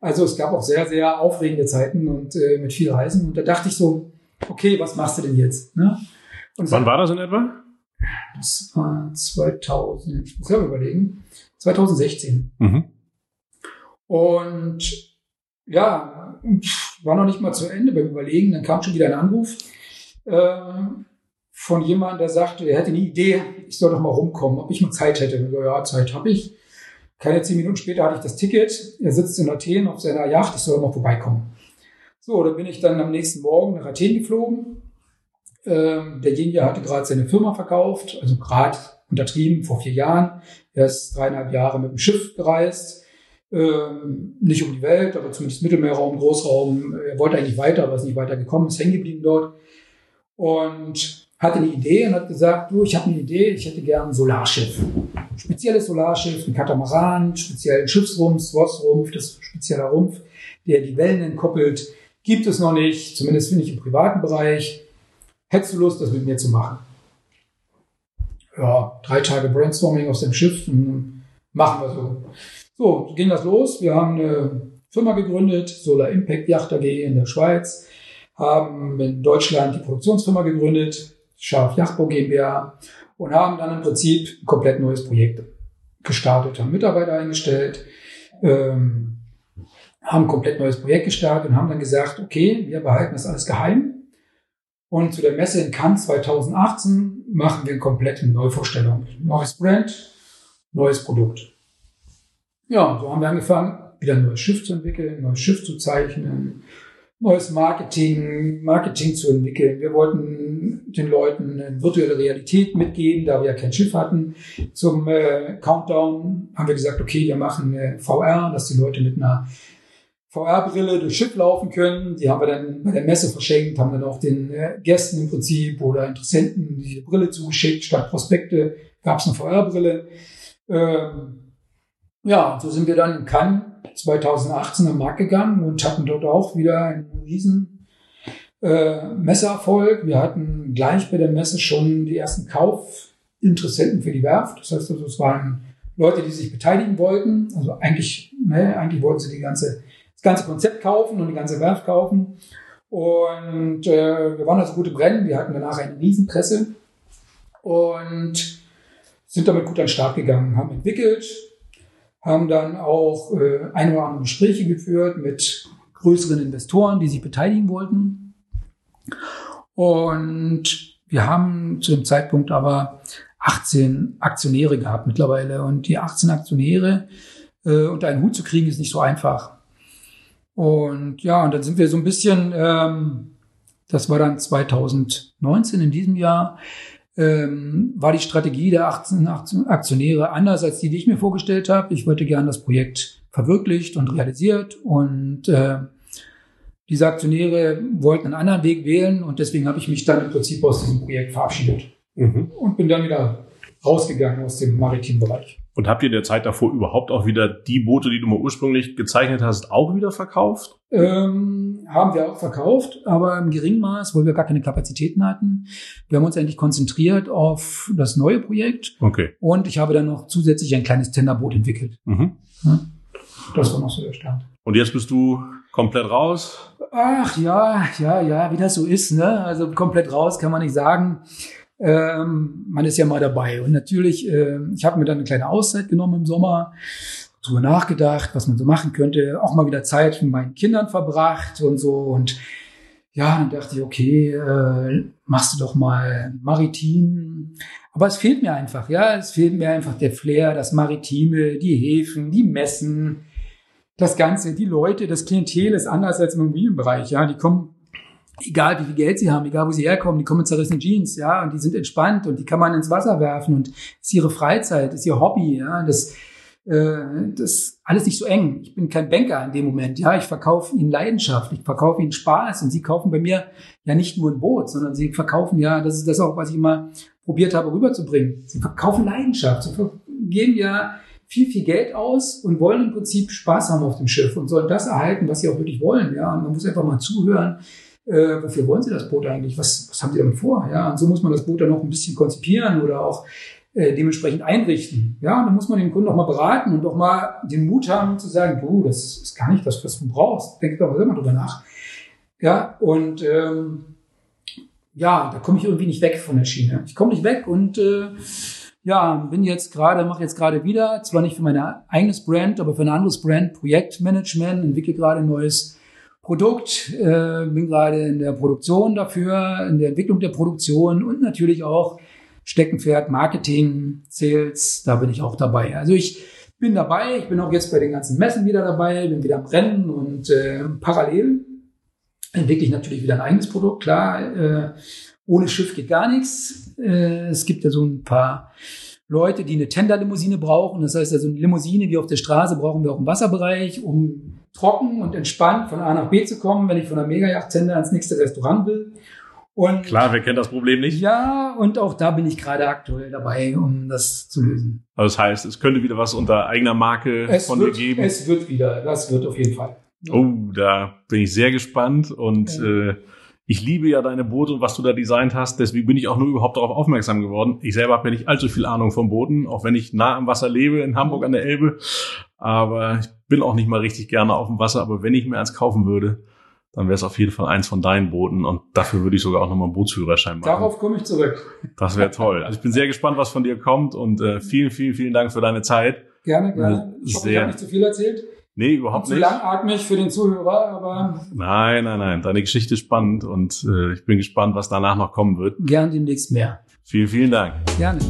Also es gab auch sehr, sehr aufregende Zeiten und äh, mit viel Reisen. Und da dachte ich so, okay, was machst du denn jetzt? Ne? Und Wann war das in etwa? Das war 2000, ich muss selber überlegen, 2016. Mhm. Und ja, war noch nicht mal zu Ende beim Überlegen. Dann kam schon wieder ein Anruf äh, von jemandem, der sagte, er hätte eine Idee, ich soll doch mal rumkommen, ob ich mal Zeit hätte. So, ja, Zeit habe ich. Keine zehn Minuten später hatte ich das Ticket. Er sitzt in Athen auf seiner Yacht, ich soll mal vorbeikommen. So, da bin ich dann am nächsten Morgen nach Athen geflogen ähm, derjenige hatte gerade seine Firma verkauft, also gerade untertrieben vor vier Jahren. Er ist dreieinhalb Jahre mit dem Schiff gereist, ähm, nicht um die Welt, aber zumindest Mittelmeerraum, Großraum. Er wollte eigentlich weiter, aber ist nicht weitergekommen, ist hängen geblieben dort und hatte eine Idee und hat gesagt, du, ich habe eine Idee, ich hätte gern ein Solarschiff. Spezielles Solarschiff, ein Katamaran, speziellen Schiffsrumpf, Swoss-Rumpf, das ein spezieller Rumpf, der die Wellen entkoppelt. Gibt es noch nicht, zumindest finde ich im privaten Bereich. Hättest du Lust, das mit mir zu machen? Ja, drei Tage Brainstorming aus dem Schiff machen wir so. So, so ging das los. Wir haben eine Firma gegründet, Solar Impact Yacht AG in der Schweiz, haben in Deutschland die Produktionsfirma gegründet, Scharf Yachtbau GmbH, und haben dann im Prinzip ein komplett neues Projekt gestartet, haben Mitarbeiter eingestellt, ähm, haben ein komplett neues Projekt gestartet und haben dann gesagt, okay, wir behalten das alles geheim. Und zu der Messe in Cannes 2018 machen wir eine komplette Neuvorstellung. Neues Brand, neues Produkt. Ja, so haben wir angefangen, wieder ein neues Schiff zu entwickeln, ein neues Schiff zu zeichnen, neues Marketing, Marketing zu entwickeln. Wir wollten den Leuten eine virtuelle Realität mitgeben, da wir ja kein Schiff hatten. Zum äh, Countdown haben wir gesagt, okay, wir machen äh, VR, dass die Leute mit einer VR-Brille durchs Schiff laufen können. Die haben wir dann bei der Messe verschenkt, haben dann auch den äh, Gästen im Prinzip oder Interessenten diese Brille zugeschickt. Statt Prospekte gab es eine VR-Brille. Ähm, ja, so sind wir dann in Cannes 2018 am Markt gegangen und hatten dort auch wieder einen riesen äh, Messeerfolg. Wir hatten gleich bei der Messe schon die ersten Kaufinteressenten für die Werft. Das heißt also, es waren Leute, die sich beteiligen wollten. Also eigentlich, ne, eigentlich wollten sie die ganze, das ganze Konzept kaufen und die ganze Werft kaufen. Und äh, wir waren also gute Brennen. Wir hatten danach eine Riesenpresse und sind damit gut an den Start gegangen, haben entwickelt, haben dann auch äh, ein oder andere Gespräche geführt mit größeren Investoren, die sich beteiligen wollten. Und wir haben zu dem Zeitpunkt aber 18 Aktionäre gehabt mittlerweile. Und die 18 Aktionäre äh, unter einen Hut zu kriegen, ist nicht so einfach. Und ja, und dann sind wir so ein bisschen, ähm, das war dann 2019 in diesem Jahr, ähm, war die Strategie der 18 Aktionäre anders als die, die ich mir vorgestellt habe. Ich wollte gern das Projekt verwirklicht und realisiert und äh, diese Aktionäre wollten einen anderen Weg wählen und deswegen habe ich mich dann im Prinzip aus diesem Projekt verabschiedet mhm. und bin dann wieder rausgegangen aus dem maritimen Bereich. Und habt ihr der Zeit davor überhaupt auch wieder die Boote, die du mal ursprünglich gezeichnet hast, auch wieder verkauft? Ähm, haben wir auch verkauft, aber im geringen Maß, weil wir gar keine Kapazitäten hatten. Wir haben uns eigentlich konzentriert auf das neue Projekt. Okay. Und ich habe dann noch zusätzlich ein kleines Tenderboot entwickelt. Mhm. Ja, das war noch so der Stand. Und jetzt bist du komplett raus? Ach ja, ja, ja, wie das so ist. Ne? Also komplett raus kann man nicht sagen. Ähm, man ist ja mal dabei. Und natürlich, äh, ich habe mir dann eine kleine Auszeit genommen im Sommer, drüber nachgedacht, was man so machen könnte, auch mal wieder Zeit mit meinen Kindern verbracht und so. Und ja, dann dachte ich, okay, äh, machst du doch mal maritim. Aber es fehlt mir einfach, ja, es fehlt mir einfach der Flair, das Maritime, die Häfen, die Messen, das Ganze, die Leute, das Klientel ist anders als im Immobilienbereich, ja, die kommen egal wie viel Geld sie haben, egal wo sie herkommen, die kommen in zerrissene Jeans, ja, und die sind entspannt und die kann man ins Wasser werfen und ist ihre Freizeit, ist ihr Hobby, ja, das, äh, das alles nicht so eng. Ich bin kein Banker in dem Moment, ja, ich verkaufe ihnen Leidenschaft, ich verkaufe ihnen Spaß und sie kaufen bei mir ja nicht nur ein Boot, sondern sie verkaufen ja, das ist das auch, was ich immer probiert habe rüberzubringen. Sie verkaufen Leidenschaft, sie geben ja viel, viel Geld aus und wollen im Prinzip Spaß haben auf dem Schiff und sollen das erhalten, was sie auch wirklich wollen, ja, und man muss einfach mal zuhören, äh, wofür wollen Sie das Boot eigentlich? Was, was haben Sie damit vor? Ja, und so muss man das Boot dann noch ein bisschen konzipieren oder auch äh, dementsprechend einrichten. Ja, dann muss man den Kunden noch mal beraten und auch mal den Mut haben zu sagen, du, das ist gar nicht das, was du brauchst. Denk doch immer drüber nach. Ja, und ähm, ja, da komme ich irgendwie nicht weg von der Schiene. Ich komme nicht weg und äh, ja, bin jetzt gerade, mache jetzt gerade wieder, zwar nicht für mein eigenes Brand, aber für ein anderes Brand, Projektmanagement, entwickle gerade ein neues Produkt, äh, bin gerade in der Produktion dafür, in der Entwicklung der Produktion und natürlich auch Steckenpferd, Marketing, Sales, da bin ich auch dabei. Also ich bin dabei, ich bin auch jetzt bei den ganzen Messen wieder dabei, bin wieder am Rennen und äh, parallel entwickle ich natürlich wieder ein eigenes Produkt. Klar, äh, ohne Schiff geht gar nichts. Äh, es gibt ja so ein paar Leute, die eine Tenderlimousine brauchen. Das heißt also eine Limousine wie auf der Straße brauchen wir auch im Wasserbereich, um trocken und entspannt von A nach B zu kommen, wenn ich von der Megayacht-Tender ans nächste Restaurant will. Und Klar, wer kennt das Problem nicht? Ja, und auch da bin ich gerade aktuell dabei, um das zu lösen. Also das heißt, es könnte wieder was unter eigener Marke es von wird, dir geben? Es wird wieder, das wird auf jeden Fall. Oh, da bin ich sehr gespannt und ja. äh, ich liebe ja deine Boote und was du da designt hast. Deswegen bin ich auch nur überhaupt darauf aufmerksam geworden. Ich selber habe ja nicht allzu viel Ahnung von Booten, auch wenn ich nah am Wasser lebe in Hamburg an der Elbe. Aber ich bin auch nicht mal richtig gerne auf dem Wasser. Aber wenn ich mir eins kaufen würde, dann wäre es auf jeden Fall eins von deinen Booten und dafür würde ich sogar auch nochmal einen Bootsführerschein machen. Darauf komme ich zurück. Das wäre toll. Also ich bin sehr gespannt, was von dir kommt und äh, vielen, vielen, vielen Dank für deine Zeit. Gerne, gerne. Ich hoffe, ich habe nicht zu viel erzählt. Nee, überhaupt zu nicht. Zu langatmig für den Zuhörer, aber. Nein, nein, nein. Deine Geschichte ist spannend und äh, ich bin gespannt, was danach noch kommen wird. Gern demnächst mehr. Vielen, vielen Dank. Gerne.